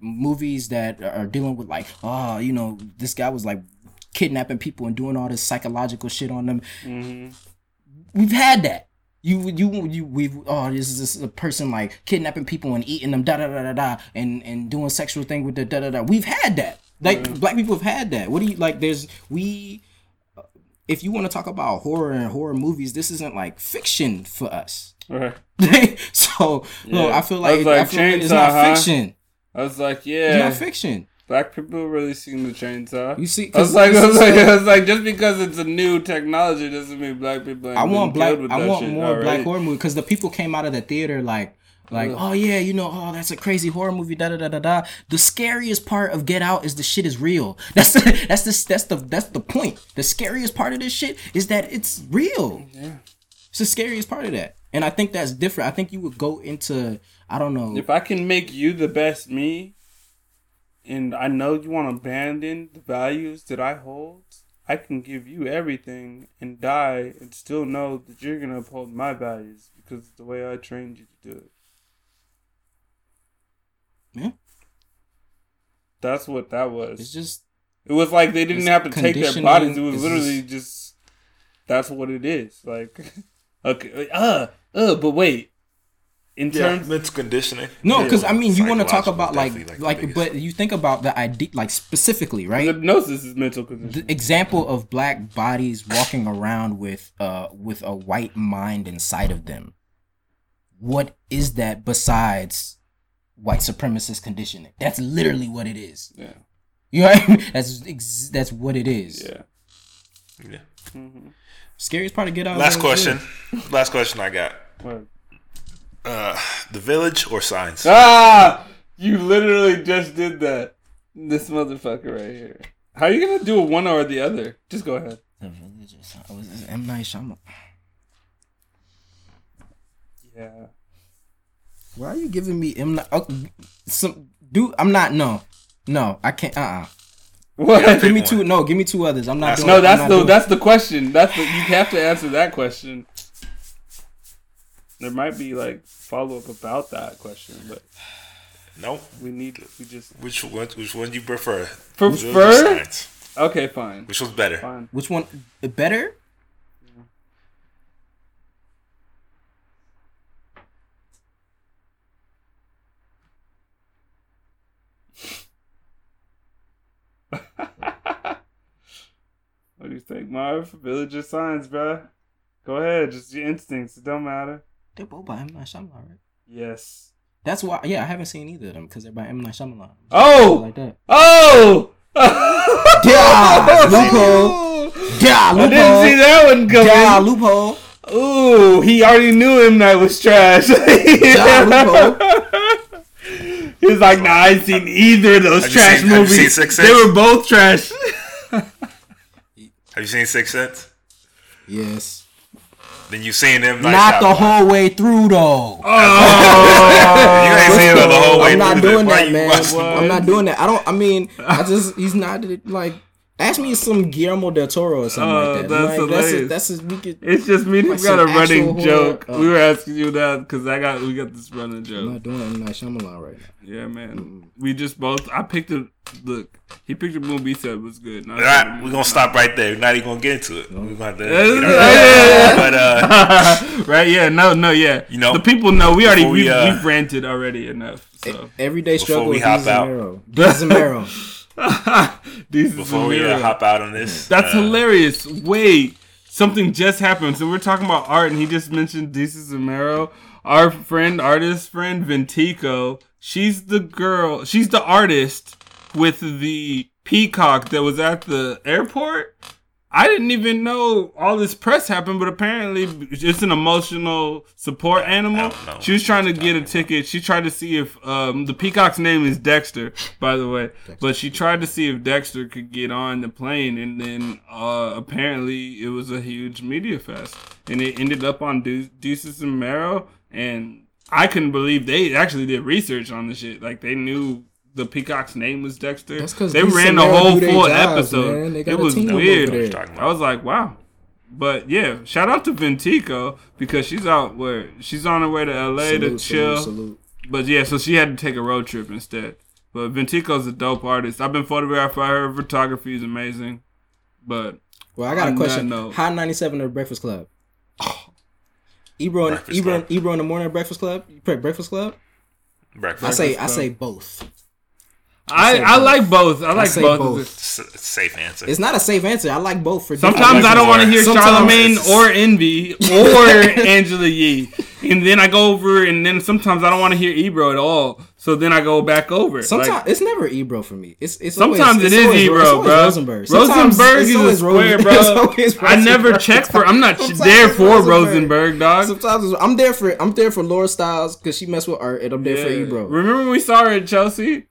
movies that are dealing with like oh you know this guy was like kidnapping people and doing all this psychological shit on them. Mhm. We've had that. You you you we've oh this is this is a person like kidnapping people and eating them da da da da da and and doing sexual thing with the da da da. We've had that. Like black people have had that. What do you like? There's we. If you want to talk about horror and horror movies, this isn't like fiction for us. Right. so no, Yeah. I feel I like, I feel like it's not huh? fiction. I was like, It's yeah, not fiction. black people really seen the chainsaw. You see, I was like, I was like, like- I was like, just because it's a new technology doesn't mean black people. I want black. with I want more black horror movie because the people came out of the theater like, like, oh yeah, you know, oh that's a crazy horror movie. Da da da da da. The scariest part of Get Out is the shit is real. That's the that's the that's the that's the point. The scariest part of this shit is that it's real. Yeah. It's the scariest part of that, and I think that's different. I think you would go into I don't know. If I can make you the best me, and I know you want to abandon the values that I hold, I can give you everything and die and still know that you're gonna uphold my values because it's the way I trained you to do it. Yeah. That's what that was. It's just It was like they didn't have to take their bodies. It was literally just, that's what it is. Like, okay, uh, uh, but wait. In Yeah, terms, mental conditioning. no, because I mean, you want to talk about is like like, the biggest. but you think about the idea like specifically, right? hypnosis is mental condition. the example of black bodies walking around with uh with a white mind inside of them what is that besides white supremacist conditioning that's literally what it is yeah, you know what I mean? that's ex- that's what it is yeah. Yeah. hmm scariest part of get out Last is- question. Last question I got. What? Uh, the village or signs? Ah, you literally just did that. This motherfucker right here. How are you gonna do a one or the other? Just go ahead. The Village. Is this M Night Shyamalan? Yeah. Why are you giving me M Night? Oh, some dude. I'm not. No, no. I can't. Uh. uh What? Yeah, Give me Pick two. No, give me two others. I'm not That's- doing. no, that's not the doing- that's the question. That's the, you have to answer that question. There might be like follow up about that question, but Nope. we need we just Which one? Which one do you prefer? Prefer? Science. okay. Fine, Which one's better? fine. Which one? Better? What do you think, Marv? Village of Signs, bruh. Go ahead, just your instincts. It don't matter. They're both by M Night Shyamalan, right? Yes. That's why. Yeah, I haven't seen either of them because they're by M Night Shyamalan. Oh! like that. Oh! Yeah, loophole. Yeah, I loophole. didn't see that one Yeah, loophole. Ooh, he already knew M Night was trash. Yeah, he was like, "Nah, I ain't seen either of those Have trash seen- movies. they were both trash." Have you seen Six Sense? Yes. Then you seen them. Night Not the Shyamalan. whole way through though. Oh, You ain't seen it the whole way I'm not through. doing then. Why that, you man. I'm not doing that. I don't. I mean, I just he's not like. Ask me some Guillermo del Toro or something Oh, like that. that's like, that's hilarious. a, that's a, we could. It's just me. We got a running actual joke. horror. We were asking you that because I got we got this running joke. I'm not doing M Night Shyamalan right now. Yeah, man. We just both. I picked a look. He picked a movie. He said it was good. and I All said right, we're gonna stop right there. We're not even gonna get into it. We're gonna have to. Yeah, get yeah, But uh, right? Yeah, no, no, yeah. You know, the people know we already we, we, uh, we've ranted already enough. So Everyday struggle we with hop Jesus out. and Mero. Jesus and before we uh, hop out on this, That's uh, hilarious. Wait, something just happened. So we're talking about art, and he just mentioned Desus and Mero. Our friend, artist friend Ventiko. She's the girl. She's the artist with the peacock that was at the airport. I didn't even know all this press happened, but apparently it's an emotional support animal. She was trying to get a ticket. She tried to see if um, the peacock's name is Dexter, by the way. But she tried to see if Dexter could get on the plane, and then uh, apparently it was a huge media fest, and it ended up on De- Desus and Mero, and I couldn't believe they actually did research on the shit. Like they knew the peacock's name was Dexter. That's 'cause they Desus ran the whole full jobs, episode. It was weird. I was like, wow. But yeah, shout out to Ventiko because she's out where she's on her way to LA to chill. salute, salute. But yeah, so she had to take a road trip instead. But Ventiko's a dope artist. I've been photographed by her. Photography is amazing. But Well, I got On a question. note- Hot 97 or Breakfast Club? Ebro and Breakfast Ebro, Club. Ebro in the morning at Breakfast Club? You pick Breakfast Club? breakfast. I say I Club. say both. I, say I like both. I like say both. both. S- safe answer. It's not a safe answer. I like both for Sometimes I don't want to hear Sometimes Charlemagne it's- or Envy or Angela Yee, and then I go over, and then sometimes I don't want to hear Ebro at all. So then I go back over. Sometimes Like, it's never Ebro for me. It's it's Sometimes always, it it's is always, Ebro, it's bro. Rosenberg. Sometimes Rosenberg is a always square, Rosen- bro. I never Rosenberg. check for. I'm not Sometimes there for Rosenberg, dog. Sometimes I'm there for I'm there for Laura Stylez because she messed with art, and I'm there for Yeah. Ebro. Remember when we saw her at Chelsea?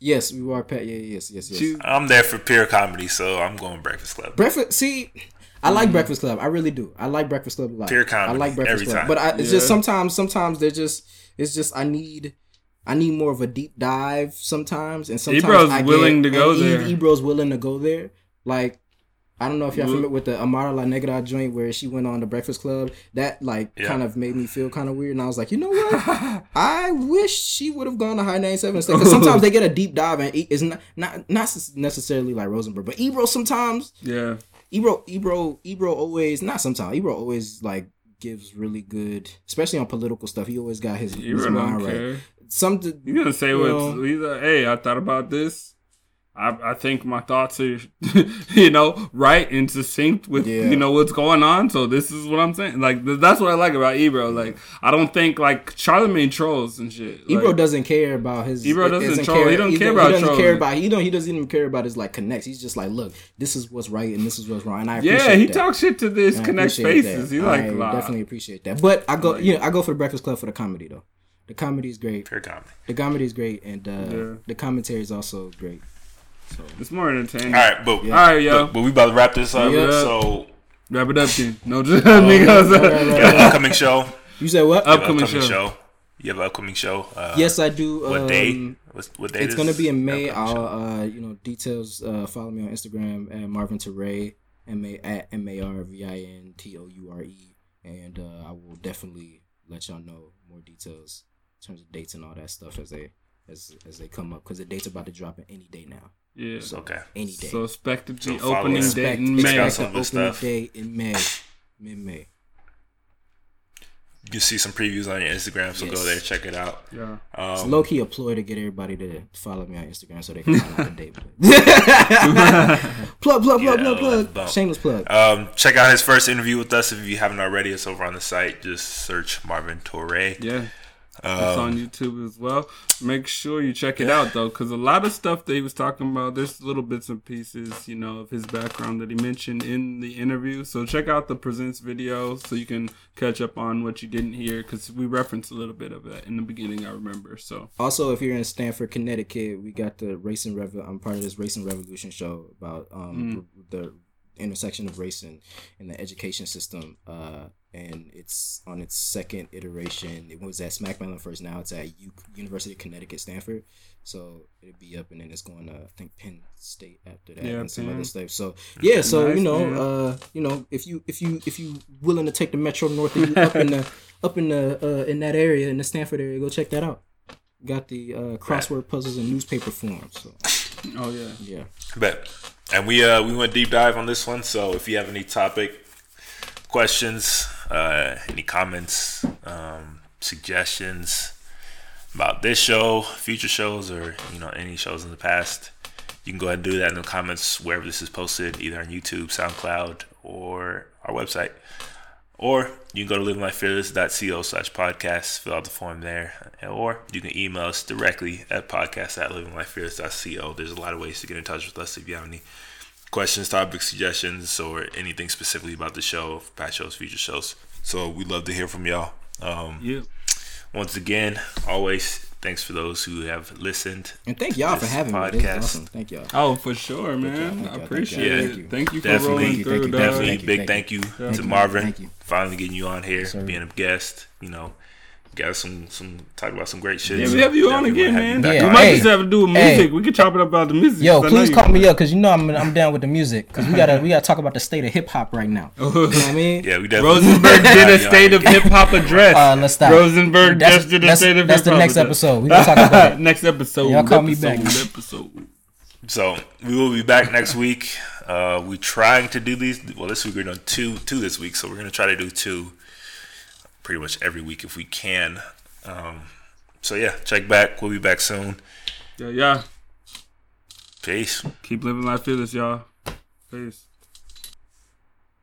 Yes, we are past. Yeah, yes, yes, yes. I'm there for pure comedy, so I'm going Breakfast Club. Breakfast. See, I like mm-hmm. Breakfast Club. I really do. I like Breakfast Club a lot. Pure comedy, I like Breakfast every Club, time. but I, it's Yeah. just sometimes. Sometimes they're just. It's just I need. I need more of a deep dive sometimes, and sometimes Ebro's I get- willing to go there. Ebro's willing to go there. Like I don't know if y'all familiar with the Amara La Negra joint where she went on the Breakfast Club. That like Yeah. kind of made me feel kind of weird, and I was like, you know what? I wish she would have gone to Hot 97 instead. Because sometimes they get a deep dive, and it's not not not necessarily like Rosenberg, but Ebro sometimes yeah. Ebro, Ebro, Ebro always not sometimes. Ebro always like gives really good, especially on political stuff. He always got his, his mind right. Something You gonna say what? know. He's like, hey, I thought about this. I, I think my thoughts are, you know, right and succinct with Yeah. you know what's going on. So this is what I'm saying. Like th- that's what I like about Ebro. Like I don't think like Charlemagne trolls and shit. Ebro Like, doesn't care about his. Ebro doesn't troll. He don't care about He doesn't trolling. care about. He don't. He doesn't even care about his like connects. He's just like, look, this is what's right and this is what's wrong. And I appreciate yeah, he that. talks shit to this And I connect faces. that. He like I "Nah." definitely appreciate that. But I go, like you know, I go for the Breakfast Club for the comedy though. The comedy is great. Pure comedy. The comedy is great, and uh, Yeah. the commentary is also great. So It's more entertaining. All right, but Yeah. All right, yo. but, but we about to wrap this up. Yeah. So Wrap it up, then. No, just niggas. right, right, you right. have an upcoming show. you said what? Up- You have Upcoming show. You have an upcoming show. Uh, yes, I do. What um, day? What, what date? It's is gonna be in May. upcoming I'll uh, you know details. Uh, follow me on Instagram at Marvin Toure, M A at M A R V I N T O U R E, and uh, I will definitely let y'all know more details in terms of dates and all that stuff as they as as they come up because the date's about to drop in any day now. Yeah. So Okay. any day. So expect to be opening us. date in May. out expect some the opening stuff. day in May, mid May. You can see some previews on your Instagram, so go there, check it out. Yeah. It's Um, low key a ploy to get everybody to follow me on Instagram so they can find out the date. plug, plug, plug, Yeah, plug, plug. bump. Shameless plug. um, check out his first interview with us if you haven't already. It's over on the site. Just search Marvin Toure. Yeah. It's Um, on YouTube as well. Make sure you check it out though, because a lot of stuff that he was talking about, there's little bits and pieces, you know, of his background that he mentioned in the interview. So check out the presents video so you can catch up on what you didn't hear, because we referenced a little bit of that in the beginning. I remember. So Also, if you're in Stamford, Connecticut, we got the Racing Rev. I'm part of this Race and Revolution show about um, the intersection of racing and the education system. Uh, and it's on its second iteration. It was at Smack Mellon first. Now it's at U- University of Connecticut, Stamford. So it'll be up, and then it's going to I think Penn State after that, Yeah, and some Penn. other stuff. So yeah, so Nice, you know, man. uh, you know, if you if you if you willing to take the Metro North and you up in the up in the uh, in that area in the Stamford area, go check that out. Got the uh, crossword puzzles in newspaper form. So oh yeah, yeah, Bet. And we uh we went deep dive on this one. So if you have any topic questions, uh, any comments, um, suggestions about this show, future shows, or you know any shows in the past, you can go ahead and do that in the comments wherever this is posted, either on YouTube, SoundCloud, or our website. Or you can go to livinglifefearless.co slash podcast, fill out the form there. Or you can email us directly at podcast at livinglifefearless.co. There's a lot of ways to get in touch with us if you have any questions, topics, suggestions, or anything specifically about the show, past shows, future shows. So we'd love to hear from y'all. Um, yeah. once again, always thanks for those who have listened. and thank y'all for This having me. This is podcast. awesome. Thank y'all. Oh, for sure, man. y'all, thank I y'all, thank appreciate y'all. it. Thank you. Thank you for Definitely, rolling thank you, through, thank you. Definitely, Thank you, big thank thank you. you, to you. Marvin. Thank you. Finally getting you on here, sir. being a guest. You know, got some some talk about some great shit. Yeah, we have you on definitely again, wanna you man. Yeah, we might hey, just have to do with hey. music. We could chop it up about the music. Yo, please call me up because you know I'm I'm down with the music because we gotta we gotta talk about the state of hip hop right now. You know what I mean? Yeah, we definitely. Rosenberg did a state of hip hop address. Uh, let's stop. Rosenberg That's- just did a state of hip hop. that's the next address. episode. We gonna talk about it. next episode. Y'all call me episode, back. Episode. So we will be back next week. Uh, we're trying to do these. Well, this week we're doing two, two this week. So we're gonna try to do two, pretty much every week if we can. Um, so yeah, check back. We'll be back soon. Yeah, yeah. Peace. Keep living life fearless, y'all. Peace.